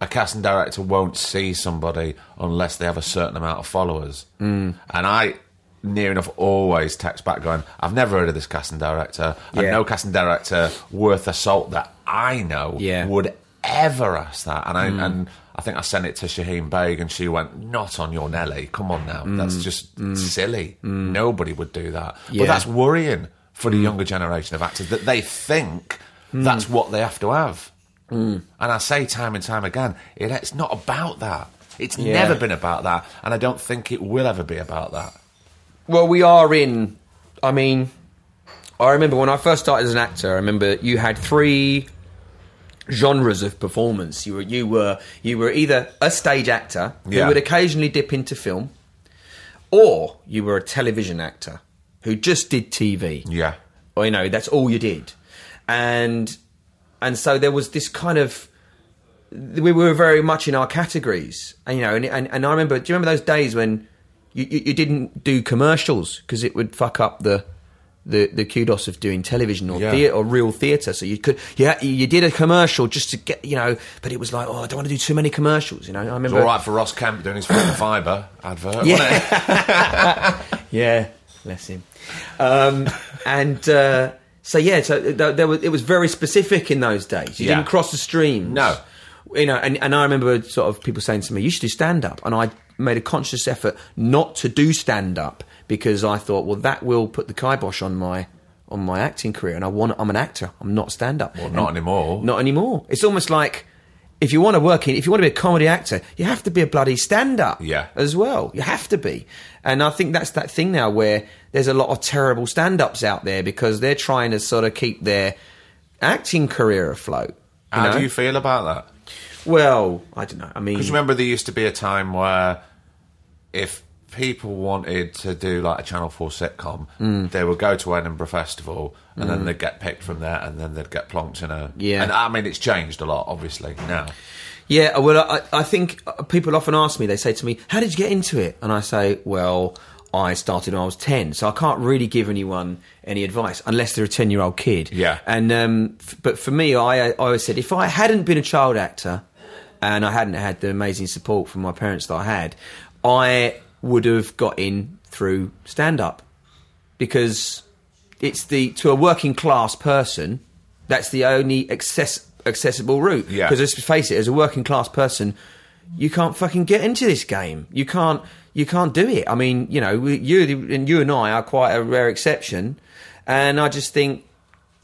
A casting director won't see somebody unless they have a certain amount of followers. Mm. And I, near enough, always text back going, I've never heard of this casting director. And Yeah. no casting director worth a salt that I know Yeah. would ever ask that. And I, mm. and I think I sent it to Shaheen Baig, and she went, "Not on your Nelly. Come on now, mm. that's just mm. silly. Nobody would do that." Yeah. But that's worrying for the younger generation of actors that they think that's what they have to have. Mm. And I say time and time again, it, it's not about that. It's Yeah. never been about that, and I don't think it will ever be about that. Well, we are in. I mean, I remember when I first started as an actor. I remember you had three genres of performance. You were you were you were either a stage actor who Yeah. would occasionally dip into film, or you were a television actor who just did TV. Yeah. or you know that's all you did, and and so there was this kind of we were very much in our categories, and you know, and and, and I remember. Do you remember those days when you, you, you didn't do commercials because it would fuck up the. The, the kudos of doing television or Yeah. theatre or real theatre, so you could yeah you did a commercial just to get you know, but it was like oh I don't want to do too many commercials, you know. I It's remember all right for Ross Kemp doing his fibre advert. Yeah. Yeah, bless him. Um, and uh, so yeah, so uh, th- there was, it was very specific in those days. You Yeah. didn't cross the streams. No. You know, and, and I remember sort of people saying to me, "You should do stand up," and I made a conscious effort not to do stand up because I thought, well, that will put the kibosh on my on my acting career, and I want I'm an actor. I'm not stand up. Well, not anymore. Not anymore. It's almost like if you want to work in, if you want to be a comedy actor, you have to be a bloody stand up Yeah. as well. You have to be. And I think that's that thing now where there's a lot of terrible stand ups out there because they're trying to sort of keep their acting career afloat. How know? do you feel about that? Well, I don't know. I mean, Because remember, there used to be a time where if people wanted to do like a Channel 4 sitcom, Mm. they would go to Edinburgh Festival and then they'd get picked from there and then they'd get plonked in a. Yeah. And I mean, it's changed a lot, obviously, now. Yeah, well, I, I think uh, people often ask me, they say to me, How did you get into it? And I say, Well, I started when I was 10, so I can't really give anyone any advice unless they're a 10 year old kid. Yeah. And, um, f- but for me, I, I always said, if I hadn't been a child actor and I hadn't had the amazing support from my parents that I had, I would have got in through stand up because it's the to a working class person that's the only access, accessible route. Yeah. because let's face it as a working class person you can't fucking get into this game. You can't you can't do it. I mean you know you and you and i are quite a rare exception. And i just think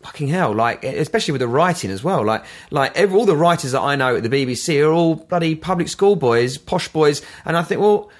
fucking hell like especially with the writing as well. Like like every, all the writers that i know at the bbc are all bloody public school boys posh boys. And i think well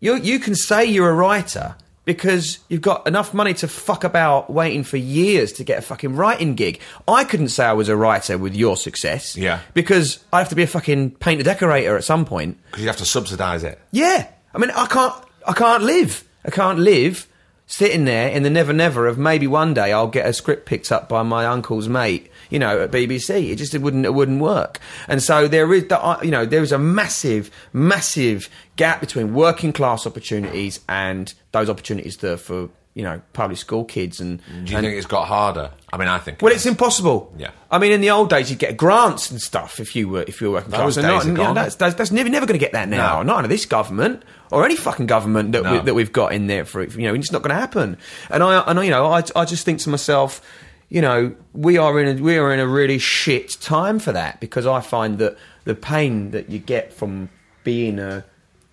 you you can say you're a writer because you've got enough money to fuck about waiting for years to get a fucking writing gig. I couldn't say I was a writer with your success. Yeah. Because I have to be a fucking painter decorator at some point. Because you have to subsidise it. Yeah. I mean, I can't, I can't live. I can't live sitting there in the never never of maybe one day I'll get a script picked up by my uncle's mate, you know, at BBC. It just it wouldn't, it wouldn't work. And so there is that, you know, there is a massive, massive gap between working class opportunities and those opportunities that for, you know, public school kids and, Do you and think it's got harder? I mean, I think. well, it it's impossible. Yeah. I mean, in the old days, you'd get grants and stuff if you were if you were working Those class. And days not- are gone. that's that's, that's never, never going to get that now. No. Not under this government or any fucking government that No. we, that we've got in there for you know. It's not going to happen. And I and I, you know I I just think to myself. You know, we are in a, we are in a really shit time for that because I find that the pain that you get from being a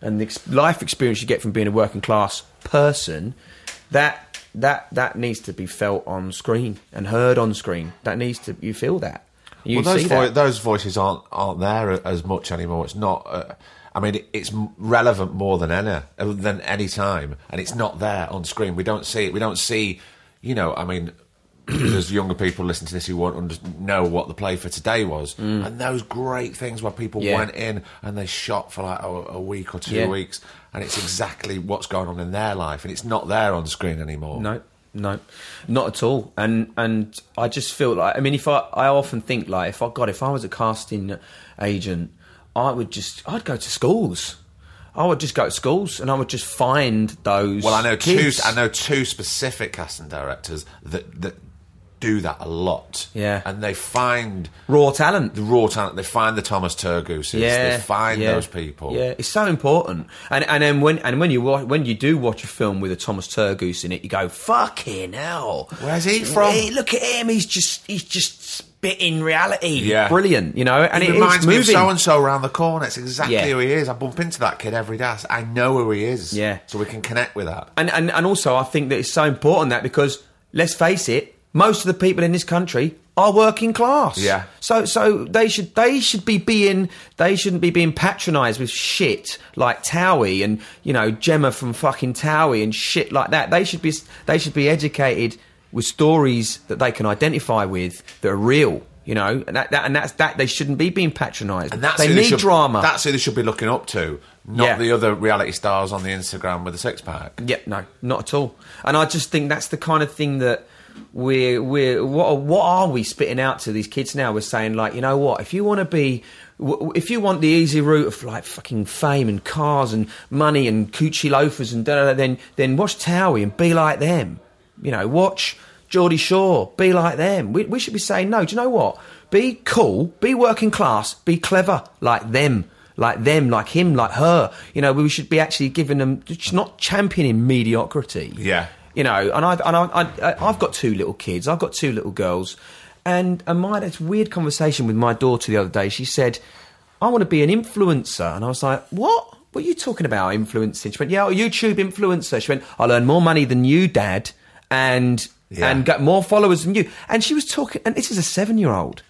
and the life experience you get from being a working class person, that that that needs to be felt on screen and heard on screen. That needs to you feel that. You well, those, see vo- that. those voices aren't aren't there as much anymore. It's not. Uh, I mean, it, it's relevant more than any than any time, and it's not there on screen. We don't see it. We don't see. You know, I mean, there's younger people listening to this who won't under- know what the play for today was, and those great things where people Mm. Yeah. went in and they shot for like a, a week or two Yeah. weeks, and it's exactly what's going on in their life, and it's not there on screen anymore. No, no, not at all. And and I just feel like I mean, if I I often think like if I God, if I was a casting agent, I would just I'd go to schools. I would just go to schools and I would just find those. Well, I know kids. two. I know two specific casting directors that that do that a lot. Yeah. and they find raw talent. the raw talent. They find the Thomas Turgooses. Yeah, they find yeah, those people. Yeah, it's so important. And and then when and when you wa- when you do watch a film with a Thomas Turgoose in it, you go, "Fucking hell, Where's he from?" Hey, look at him. He's just he's just spitting reality. Yeah. brilliant. You know, and He it reminds me of so and so around the corner. It's exactly Yeah. who he is. I bump into that kid every day. I know who he is. Yeah. so we can connect with that. and, and and also I think that it's so important that because let's face it, most of the people in this country are working class. Yeah. So so they should they should be being they shouldn't be being patronised with shit like Towie and you know Gemma from fucking Towie and shit like that. They should be they should be educated with stories that they can identify with that are real. You know, and that, that and that's that they shouldn't be being patronised. And that's they need should, drama. That's who they should be looking up to, not Yeah. the other reality stars on the Instagram with a six pack. Yeah, no, not at all. And I just think that's the kind of thing that we're we're what what are we spitting out to these kids now? We're saying like, you know what? If you want to be, if you want the easy route of like fucking fame and cars and money and Gucci loafers and da, then then watch Towie and be like them. You know, watch Geordie Shore, be like them. We we should be saying no. Do you know what? Be cool, be working class, be clever like them like them, like him, like her. You know, we should be actually giving them, not championing mediocrity. Yeah. You know, and I and I, I uh, I've got two little kids. I've got two little girls, and and my this weird conversation with my daughter the other day. She said, "I want to be an influencer," and I was like, "What? What are you talking about? Influencing?" She went, "Yeah, a YouTube influencer." She went, "I'll earn more money than you, Dad, and Yeah. and get more followers than you." And she was talking, and this is a seven-year-old.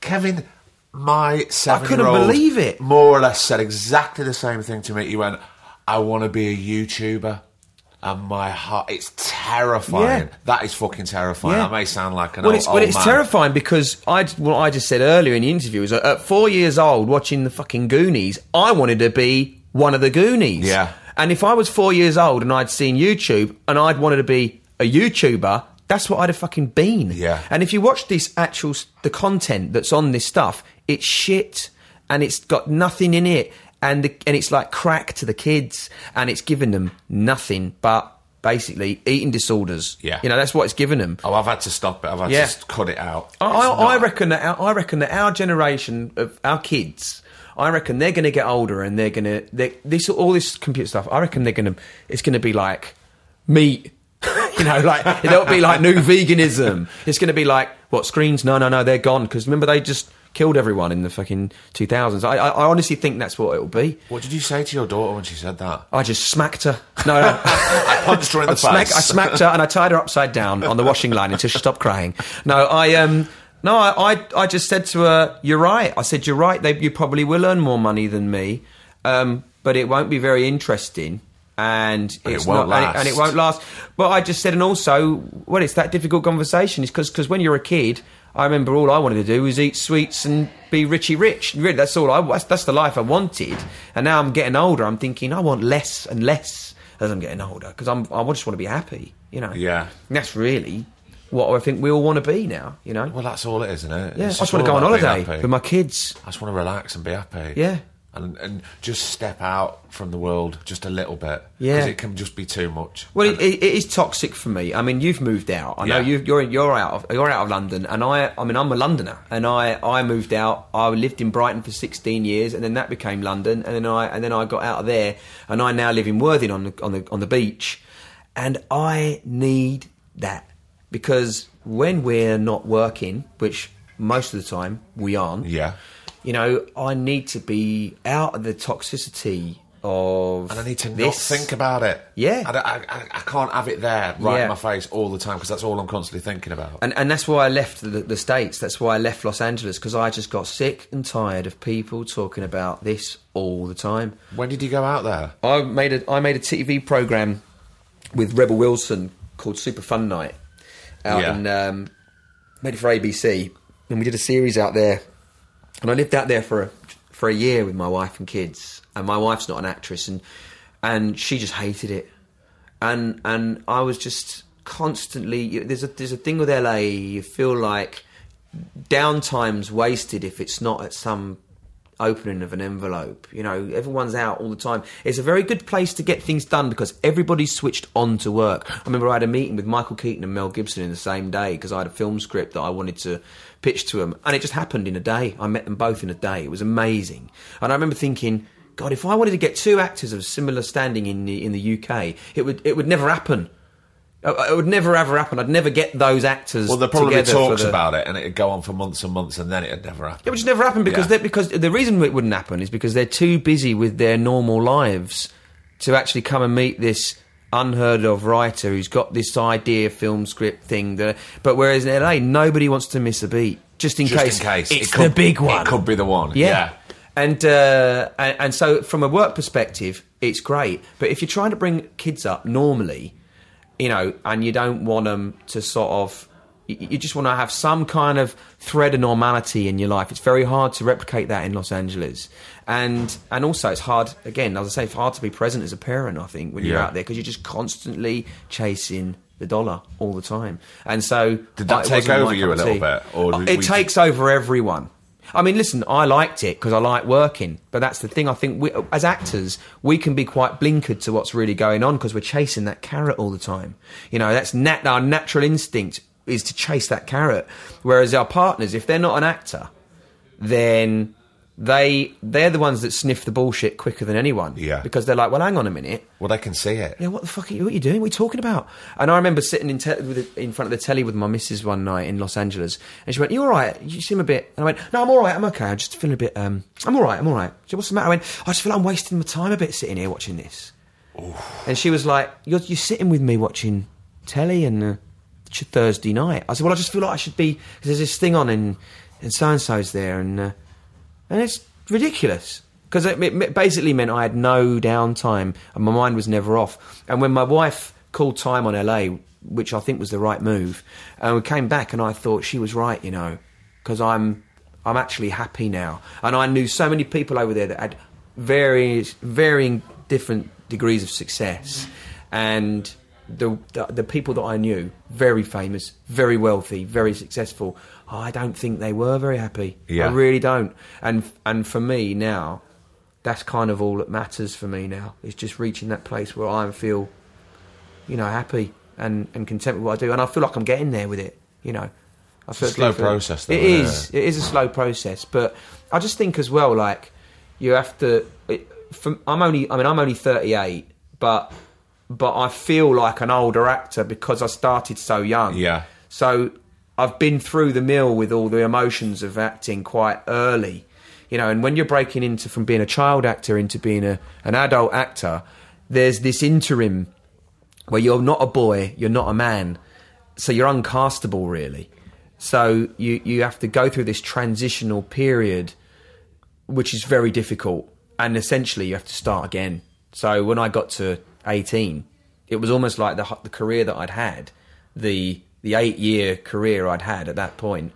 Kevin, my seven I couldn't believe it. More or less said exactly the same thing to me. He went, I want to be a YouTuber. And my heart, it's terrifying. Yeah. That is fucking terrifying. Yeah. That may sound like an well, old, it's, well, it's man. terrifying because I what I just said earlier in the interview is that at four years old, watching the fucking Goonies, I wanted to be one of the Goonies. Yeah. And if I was four years old and I'd seen YouTube and I'd wanted to be a YouTuber, that's what I'd have fucking been. Yeah. And if you watch this actual the content that's on this stuff, it's shit and it's got nothing in it and the, and it's like crack to the kids and it's giving them nothing but basically eating disorders. Yeah. You know, that's what it's given them. Oh, I've had to stop it. I've had Yeah. to cut it out. I, I, I reckon that our, I reckon that our generation of our kids, I reckon they're going to get older and they're going to this all this computer stuff. I reckon they're going to it's going to be like meat. you know, like it'll be like new veganism. It's going to be like what screens? No, no, no, they're gone because remember they just killed everyone in the fucking two thousands. I, I, I honestly think that's what it'll be. What did you say to your daughter when she said that? I just smacked her. No, no. I punched her in the I smacked, face. I smacked her and I tied her upside down on the washing line until she stopped crying. No, I um, no, I, I, I just said to her, "You're right." I said, "You're right. They, you probably will earn more money than me, um, but it won't be very interesting." And it it's won't not, and it, and it won't last. But I just said, and also, well, it's that difficult conversation. Is because when you're a kid, I remember all I wanted to do was eat sweets and be richy rich. Really, that's all I. That's, that's the life I wanted. And now I'm getting older. I'm thinking I want less and less as I'm getting older because I'm. I just want to be happy. You know. Yeah. And that's really what I think we all want to be now. You know. Well, that's all it is, isn't it? yeah. I It's just want to go on holiday with my kids. I just want to relax and be happy. Yeah. And, and just step out from the world just a little bit. Yeah. Because it can just be too much. Well, it, it is toxic for me. I mean, you've moved out. I know Yeah. you've, you're you're out of you're out of London, and I I mean I'm a Londoner, and I I moved out. I lived in Brighton for 16 years, and then that became London, and then I and then I got out of there, and I now live in Worthing on the on the on the beach, and I need that because when we're not working, which most of the time we aren't, Yeah. You know, I need to be out of the toxicity of And I need to not think about it. Yeah. I, I, I, I can't have it there right Yeah. in my face all the time because that's all I'm constantly thinking about. And, and that's why I left the, the States. That's why I left Los Angeles because I just got sick and tired of people talking about this all the time. when did you go out there? I made a I made a TV program with Rebel Wilson called Super Fun Night out Yeah. in um, made it for ABC, and we did a series out there. And I lived out there for a, for a year with my wife and kids. And my wife's not an actress, and and she just hated it. And and I was just constantly there's a there's a thing with LA. You feel like downtime's wasted if it's not at some opening of an envelope. You know, everyone's out all the time. It's a very good place to get things done because everybody's switched on to work. I remember I had a meeting with Michael Keaton and Mel Gibson in the same day because I had a film script that I wanted to pitch to them, and it just happened in a day. I met them both in a day. It was amazing, and I remember thinking. God, if I wanted to get two actors of similar standing in the in the UK, it would it would never happen. Uh, It would never ever happen. I'd never get those actors. Well, there probably talks the- about it, and it'd go on for months and months, and then it'd never happen. it would just never happen because Yeah. because the reason it wouldn't happen is because they're too busy with their normal lives to actually come and meet this unheard of writer who's got this idea film script thing that but whereas in LA nobody wants to miss a beat just in Just case in case. it's It could- the big one It could be the one. yeah. Yeah. And, uh, and and so from a work perspective, it's great. But if you're trying to bring kids up normally, you know, and you don't want them to sort of, you, you just want to have some kind of thread of normality in your life. It's very hard to replicate that in Los Angeles, and and also it's hard. Again, as I say, it's hard to be present as a parent. I think when you're Yeah. out there because you're just constantly chasing the dollar all the time. And so Did that it take over you a little bit, or Uh, it takes over everyone. I mean, listen, I liked it because I like working, but that's the thing. I think we, as actors, we can be quite blinkered to what's really going on because we're chasing that carrot all the time. You know, that's nat- our natural instinct is to chase that carrot. Whereas our partners, if they're not an actor, then they they're the ones that sniff the bullshit quicker than anyone. Yeah. because they're like, well, hang on a minute. Well, they can see it. Yeah, what the fuck are you, what are you doing? What are you talking about? And I remember sitting in, te- in front of the telly with my missus one night in Los Angeles, and she went, "You all right? You seem a bit." And I went, "No, I'm all right. I'm okay. I'm just feeling a bit. Um, I'm all right. I'm all right." She said, "What's the matter?" I went, "I just feel like I'm wasting my time a bit sitting here watching this." And she was like, "You're you're sitting with me watching telly and uh, Thursday night." I said, "Well, I just feel like I should be. Cause there's this thing on and and so and so's there and uh, and it's ridiculous." Because it, it basically meant I had no downtime and my mind was never off. And when my wife called time on LA, which I think was the right move, and we came back and I thought she was right, you know, because I'm I'm actually happy now. And I knew so many people over there that had various varying different degrees of success, and the, the the people that I knew, very famous, very wealthy, very successful. Oh, I don't think they were very happy. Yeah. I really don't. And and for me now, that's kind of all that matters for me now. Is just reaching that place where I feel, you know, happy and, and content with what I do, and I feel like I'm getting there with it. You know, I feel, slow do feel- process, though, It isn't is. It is a slow process, but I just think as well, like you have to. It, from, I'm only. I mean, I'm only 38, but but I feel like an older actor because I started so young. Yeah. So I've been through the mill with all the emotions of acting quite early, you know. And when you're breaking into from being a child actor into being a, an adult actor, there's this interim where you're not a boy, you're not a man, so you're uncastable really. So you you have to go through this transitional period, which is very difficult, and essentially you have to start again. So when I got to 18, it was almost like the the career that I'd had, the the eight year career I'd had at that point,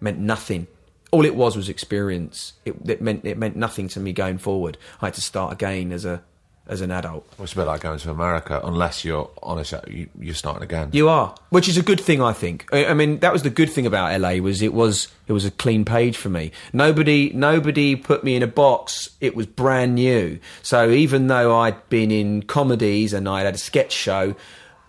meant nothing. All it was was experience. It, it meant it meant nothing to me going forward. I had to start again as a as an adult. Well, It's a bit like going to America, unless you're honest, uh, you, you're starting again. You are, which is a good thing, I think. I, I mean, that was the good thing about LA was it was it was a clean page for me. Nobody nobody put me in a box. It was brand new. So even though I'd been in comedies and I had a sketch show,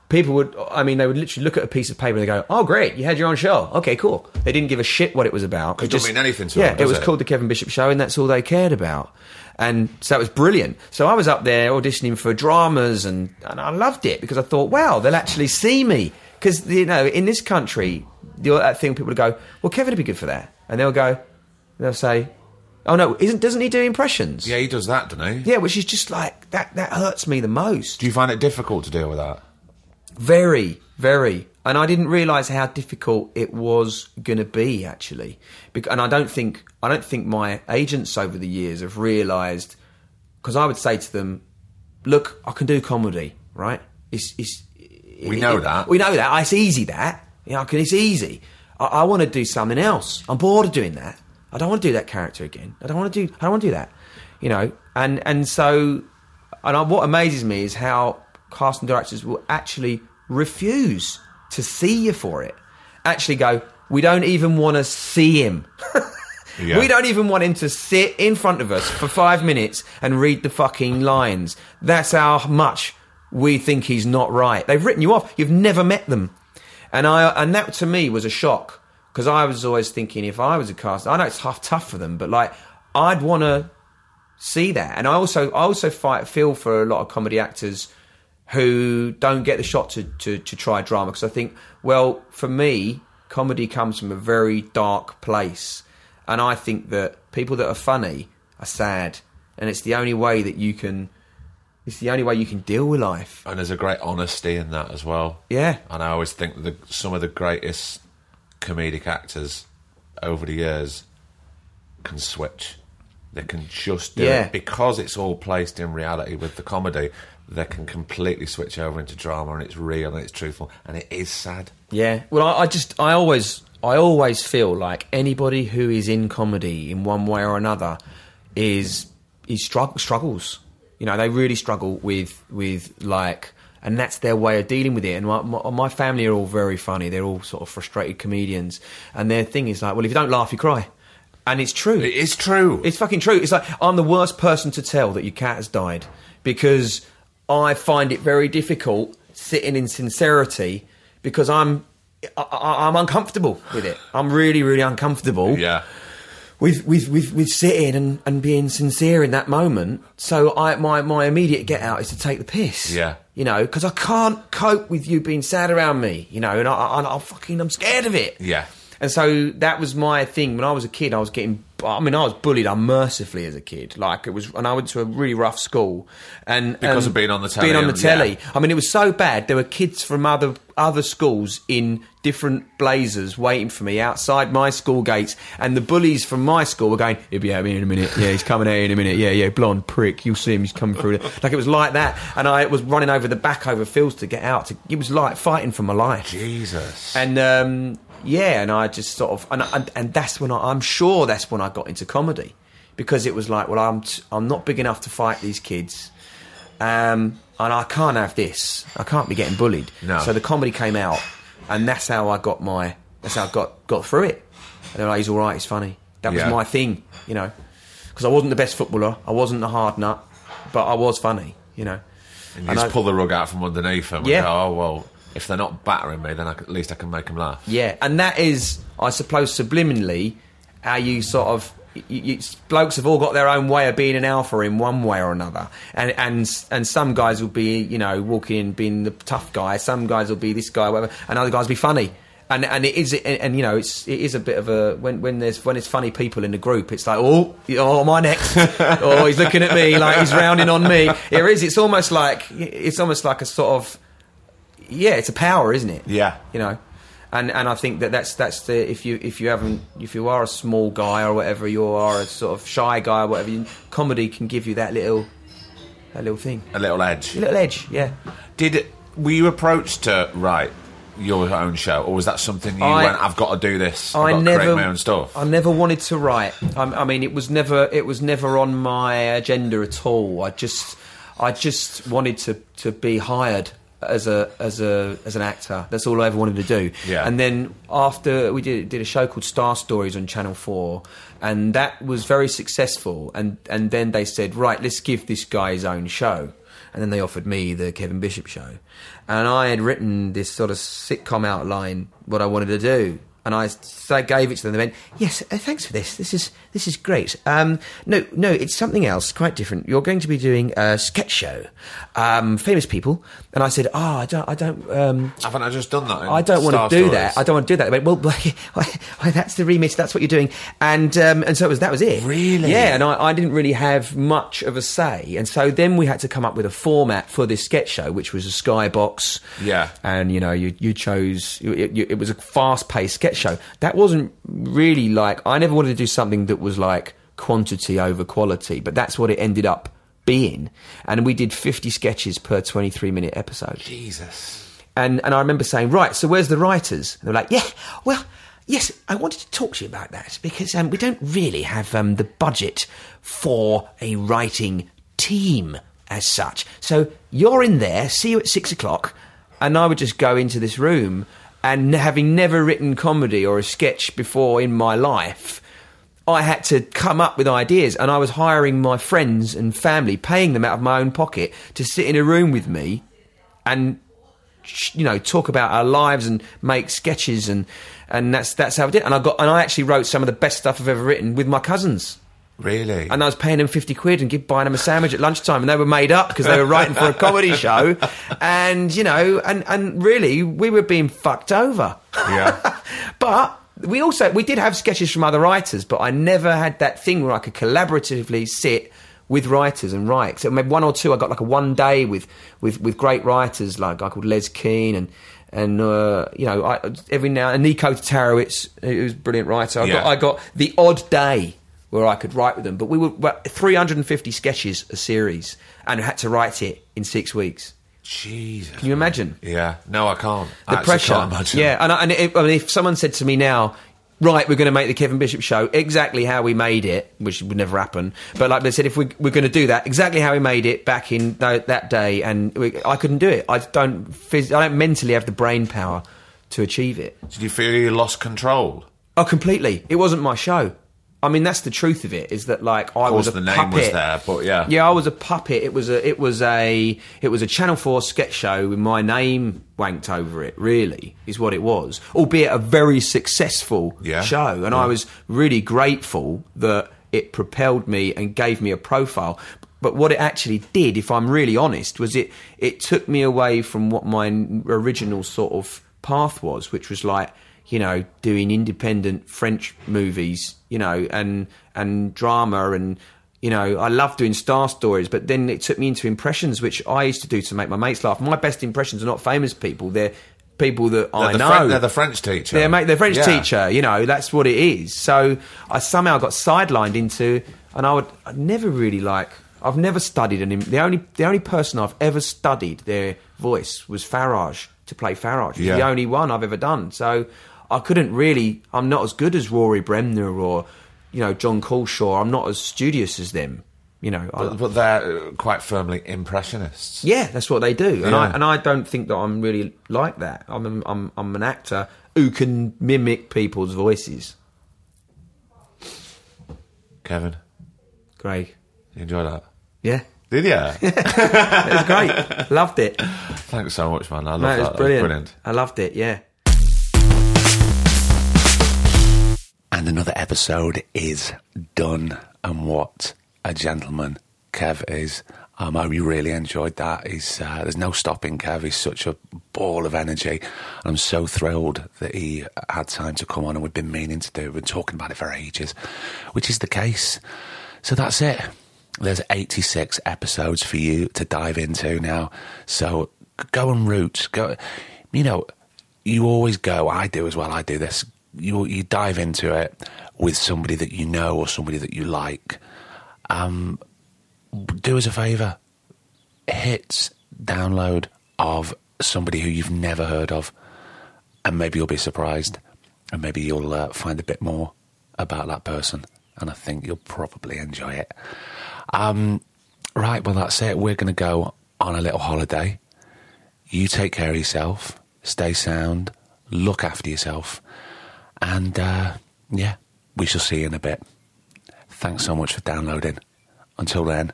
people would. I mean, they would literally look at a piece of paper and they go, "Oh, great, you had your own show. Okay, cool." They didn't give a shit what it was about. It doesn't mean anything to yeah, them, it was it? called the Kevin Bishop Show, and that's all they cared about. And so it was brilliant. So I was up there auditioning for dramas, and, and I loved it because I thought, wow, they'll actually see me. Because, you know, in this country, the that thing people would go, well, Kevin would be good for that. And they'll go, they'll say, Oh no, isn't doesn't he do impressions? Yeah, he does that, doesn't he? Yeah, which is just like that. That hurts me the most. Do you find it difficult to deal with that? Very, very. And I didn't realise how difficult it was going to be actually. And I don't think I don't think my agents over the years have realised because I would say to them, "Look, I can do comedy, right? It's, it's We know that. We know that. It's easy. That you know, I can, it's easy. I, I want to do something else. I'm bored of doing that. I don't want to do that character again. I don't want to do. I don't want to do that. You know. And and so, and I, what amazes me is how casting directors will actually refuse to see you for it. Actually, go. We don't even want to see him. Yeah. We don't even want him to sit in front of us for five minutes and read the fucking lines. That's how much we think he's not right. They've written you off. You've never met them, and I and that to me was a shock because I was always thinking if I was a cast, I know it's tough, tough for them, but like I'd want to see that. And I also I also fight feel for a lot of comedy actors who don't get the shot to to, to try drama because I think well for me comedy comes from a very dark place, and I think that people that are funny are sad, and it's the only way that you can. It's the only way you can deal with life. And there's a great honesty in that as well. Yeah. And I always think that some of the greatest comedic actors over the years can switch. They can just do Yeah. it because it's all placed in reality with the comedy. They can completely switch over into drama, and it's real and it's truthful, and it is sad. Yeah. Well, I, I just, I always, I always feel like anybody who is in comedy in one way or another is is strugg- struggles. You know, they really struggle with with like, and that's their way of dealing with it. And my, my, my family are all very funny. They're all sort of frustrated comedians, and their thing is like, well, if you don't laugh, you cry, and it's true. It is true. It's fucking true. It's like I'm the worst person to tell that your cat has died because I find it very difficult sitting in sincerity because I'm I, I'm uncomfortable with it. I'm really, really uncomfortable yeah. with with with, with sitting and, and being sincere in that moment. So I my my immediate get out is to take the piss. Yeah. you know, because I can't cope with you being sad around me. You know, and I, I, I fucking I'm scared of it. Yeah. And so that was my thing. When I was a kid, I was getting. I mean, I was bullied unmercifully as a kid. Like it was, and I went to a really rough school, and Because and of being on the telly Being on the telly. yeah. I mean, it was so bad. There were kids from other other schools in different blazers waiting for me outside my school gates, and the bullies from my school were going, "He'll be out here in a minute. Yeah, he's coming out in a minute. Yeah, yeah, blonde prick. You'll see him. He's coming through." Like it was like that, and I was running over the back over fields to get out. To, it was like fighting for my life. Jesus. And um, yeah, and I just sort of, and, and, and that's when I, I'm sure that's when I got into comedy because it was like, well, I'm t- I'm not big enough to fight these kids, um, and I can't have this. I can't be getting bullied. No. So the comedy came out, and that's how I got my, that's how I got got through it. And they're like, he's all right, he's funny. That was Yeah. my thing, you know, because I wasn't the best footballer, I wasn't a hard nut, but I was funny, you know. And you And just I- pull the rug out from underneath them. Yeah. And go, oh well, if they're not battering me, then I, at least I can make them laugh. Yeah, and that is, I suppose, subliminally, how you sort of. You, you, blokes have all got their own way of being an alpha in one way or another, and and and some guys will be, you know, walking in being the tough guy. Some guys will be this guy, whatever, and other guys will be funny. And and it is, and, and you know, it's it is a bit of a when when there's when it's funny people in the group, it's like, oh, oh, I next? oh, he's looking at me like he's rounding on me. It is. It's almost like it's almost like a sort of yeah, it's a power, isn't it? Yeah. you know and and I think that that's that's the if you if you haven't if you are a small guy or whatever you are a sort of shy guy or whatever you, comedy can give you that little that little thing A little edge. A little edge yeah Did were you approached to write your own show, or was that something you I- went? I've got to do this. I've I got to never create my own stuff. I never wanted to write I, I mean it was never it was never on my agenda at all I just I just wanted to to be hired as a as a as an actor that's all I ever wanted to do Yeah. and then after we did did a show called Star Stories on Channel 4 and that was very successful and and then they said right let's give this guy his own show and then they offered me the Kevin Bishop show and I had written this sort of sitcom outline what I wanted to do And I, so I gave it to them. They went, "Yes, uh, thanks for this. This is this is great." Um, no, no, it's something else, quite different. You're going to be doing a sketch show, um, famous people. And I said, "Oh, I don't, I don't, um, Haven't I just done that? I don't want to do Stories? that. I don't want to do that." Went, "Well, that's the remit. That's what you're doing." And um, and so it was that was it. Really? Yeah. And I, I didn't really have much of a say. And so then we had to come up with a format for this sketch show, which was a skybox. Yeah. And you know, you you chose. It, it, it was a fast-paced sketch show. That wasn't really like. I never wanted to do something that was like quantity over quality, but that's what it ended up being. And we did 50 sketches per 23-minute episode. Jesus. And and I remember saying, right, so where's the writers? And they're like, yeah, well, yes, I wanted to talk to you about that because um, we don't really have um, the budget for a writing team as such. So you're in there, see you at six o'clock, and I would just go into this room and having never written comedy or a sketch before in my life. I had to come up with ideas, and I was hiring my friends and family, paying them out of my own pocket to sit in a room with me and you know talk about our lives and make sketches and and that's that's how I did. it. And I got and I actually wrote some of the best stuff I've ever written with my cousins. Really? And I was paying them fifty quid and give, buying them a sandwich at lunchtime, and they were made up because they were writing for a comedy show. And you know, and and really, we were being fucked over. yeah. But we also we did have sketches from other writers, but I never had that thing where I could collaboratively sit with writers and write. So maybe one or two, I got like a one day with with with great writers like a guy called Les Keane and. And uh, you know, I, every now and Nico Tatarowicz, who's a brilliant writer, I, got, Yeah. I got the odd day where I could write with them. But we were about 350 sketches a series, and I had to write it in six weeks. Jesus. Can you imagine? Yeah. No, I can't. The actually pressure. Can't imagine. Yeah, and, I, and it, I mean, if someone said to me now, right, we're going to make the Kevin Bishop show exactly how we made it, which would never happen, but like they said, if we, we're going to do that exactly how we made it back in tho- that day, and we, I couldn't do it. I don't, phys- I don't mentally have the brain power to achieve it. Did you feel you lost control? Oh, completely. It wasn't my show. I mean, that's the truth of it. Is that like I Of course, was a the name puppet. was there, but yeah. Yeah, I was a puppet. It was a it was a it was a Channel Four sketch show with my name wanked over it. Really, is what it was. Albeit a very successful Yeah. show, and I was really grateful that it propelled me and gave me a profile. But what it actually did, if I'm really honest, was it it took me away from what my original sort of path was, which was like you know doing independent French movies, you know, and and drama and you know, I love doing star stories, but then it took me into impressions, which I used to do to make my mates laugh. My best impressions are not famous people; they're people that I They're the, know. They're the French teacher. They're, mate, they're French Yeah. teacher. You know, that's what it is. So I somehow got sidelined into, and I would I'd never really like. I've never studied an. The only the only person I've ever studied their voice was Farage to play Farage. Yeah. The only one I've ever done. So I couldn't really. I'm not as good as Rory Bremner or you know John Culshaw. I'm not as studious as them. You know, I- But, but they're uh, quite firmly impressionists. yeah, that's what they do, and I and I don't think that I'm really like that. I'm I'm I'm an actor who can mimic people's voices. Kevin, Greg, you enjoy that? yeah, Did you? it was great. Loved it. Thanks so much, man. I love No, it that. was That brilliant. brilliant. I loved it. Yeah. And another episode is done. And what a gentleman Kev is. Um, I really enjoyed that. He's, uh, there's no stopping Kev. He's such a ball of energy. I'm so thrilled that he had time to come on and we've been meaning to do. We've been talking about it for ages, which is the case. So that's it. There's 86 episodes for you to dive into now. So go and root. Go, you know, you always go. I do as well. I do this. You you dive into it with somebody that you know or somebody that you like. Um, do us a favour. Hit download of somebody who you've never heard of, and maybe you'll be surprised, and maybe you'll uh, find a bit more about that person. And I think you'll probably enjoy it. Um, right, well, that's it. We're going to go on a little holiday. You take care of yourself, stay sound, look after yourself, and uh, yeah, we shall see you in a bit. Thanks so much for downloading. Until then,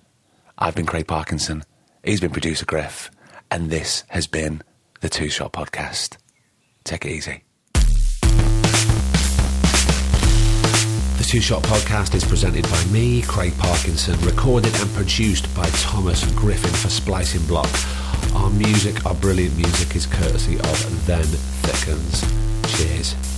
I've been Craig Parkinson, he's been producer Griff, and this has been the Two Shot Podcast. Take it easy. The Two Shot Podcast is presented by me, Craig Parkinson, recorded and produced by Thomas Griffin for Splicing Block. Our music, our brilliant music, is courtesy of Then Thickens. Cheers.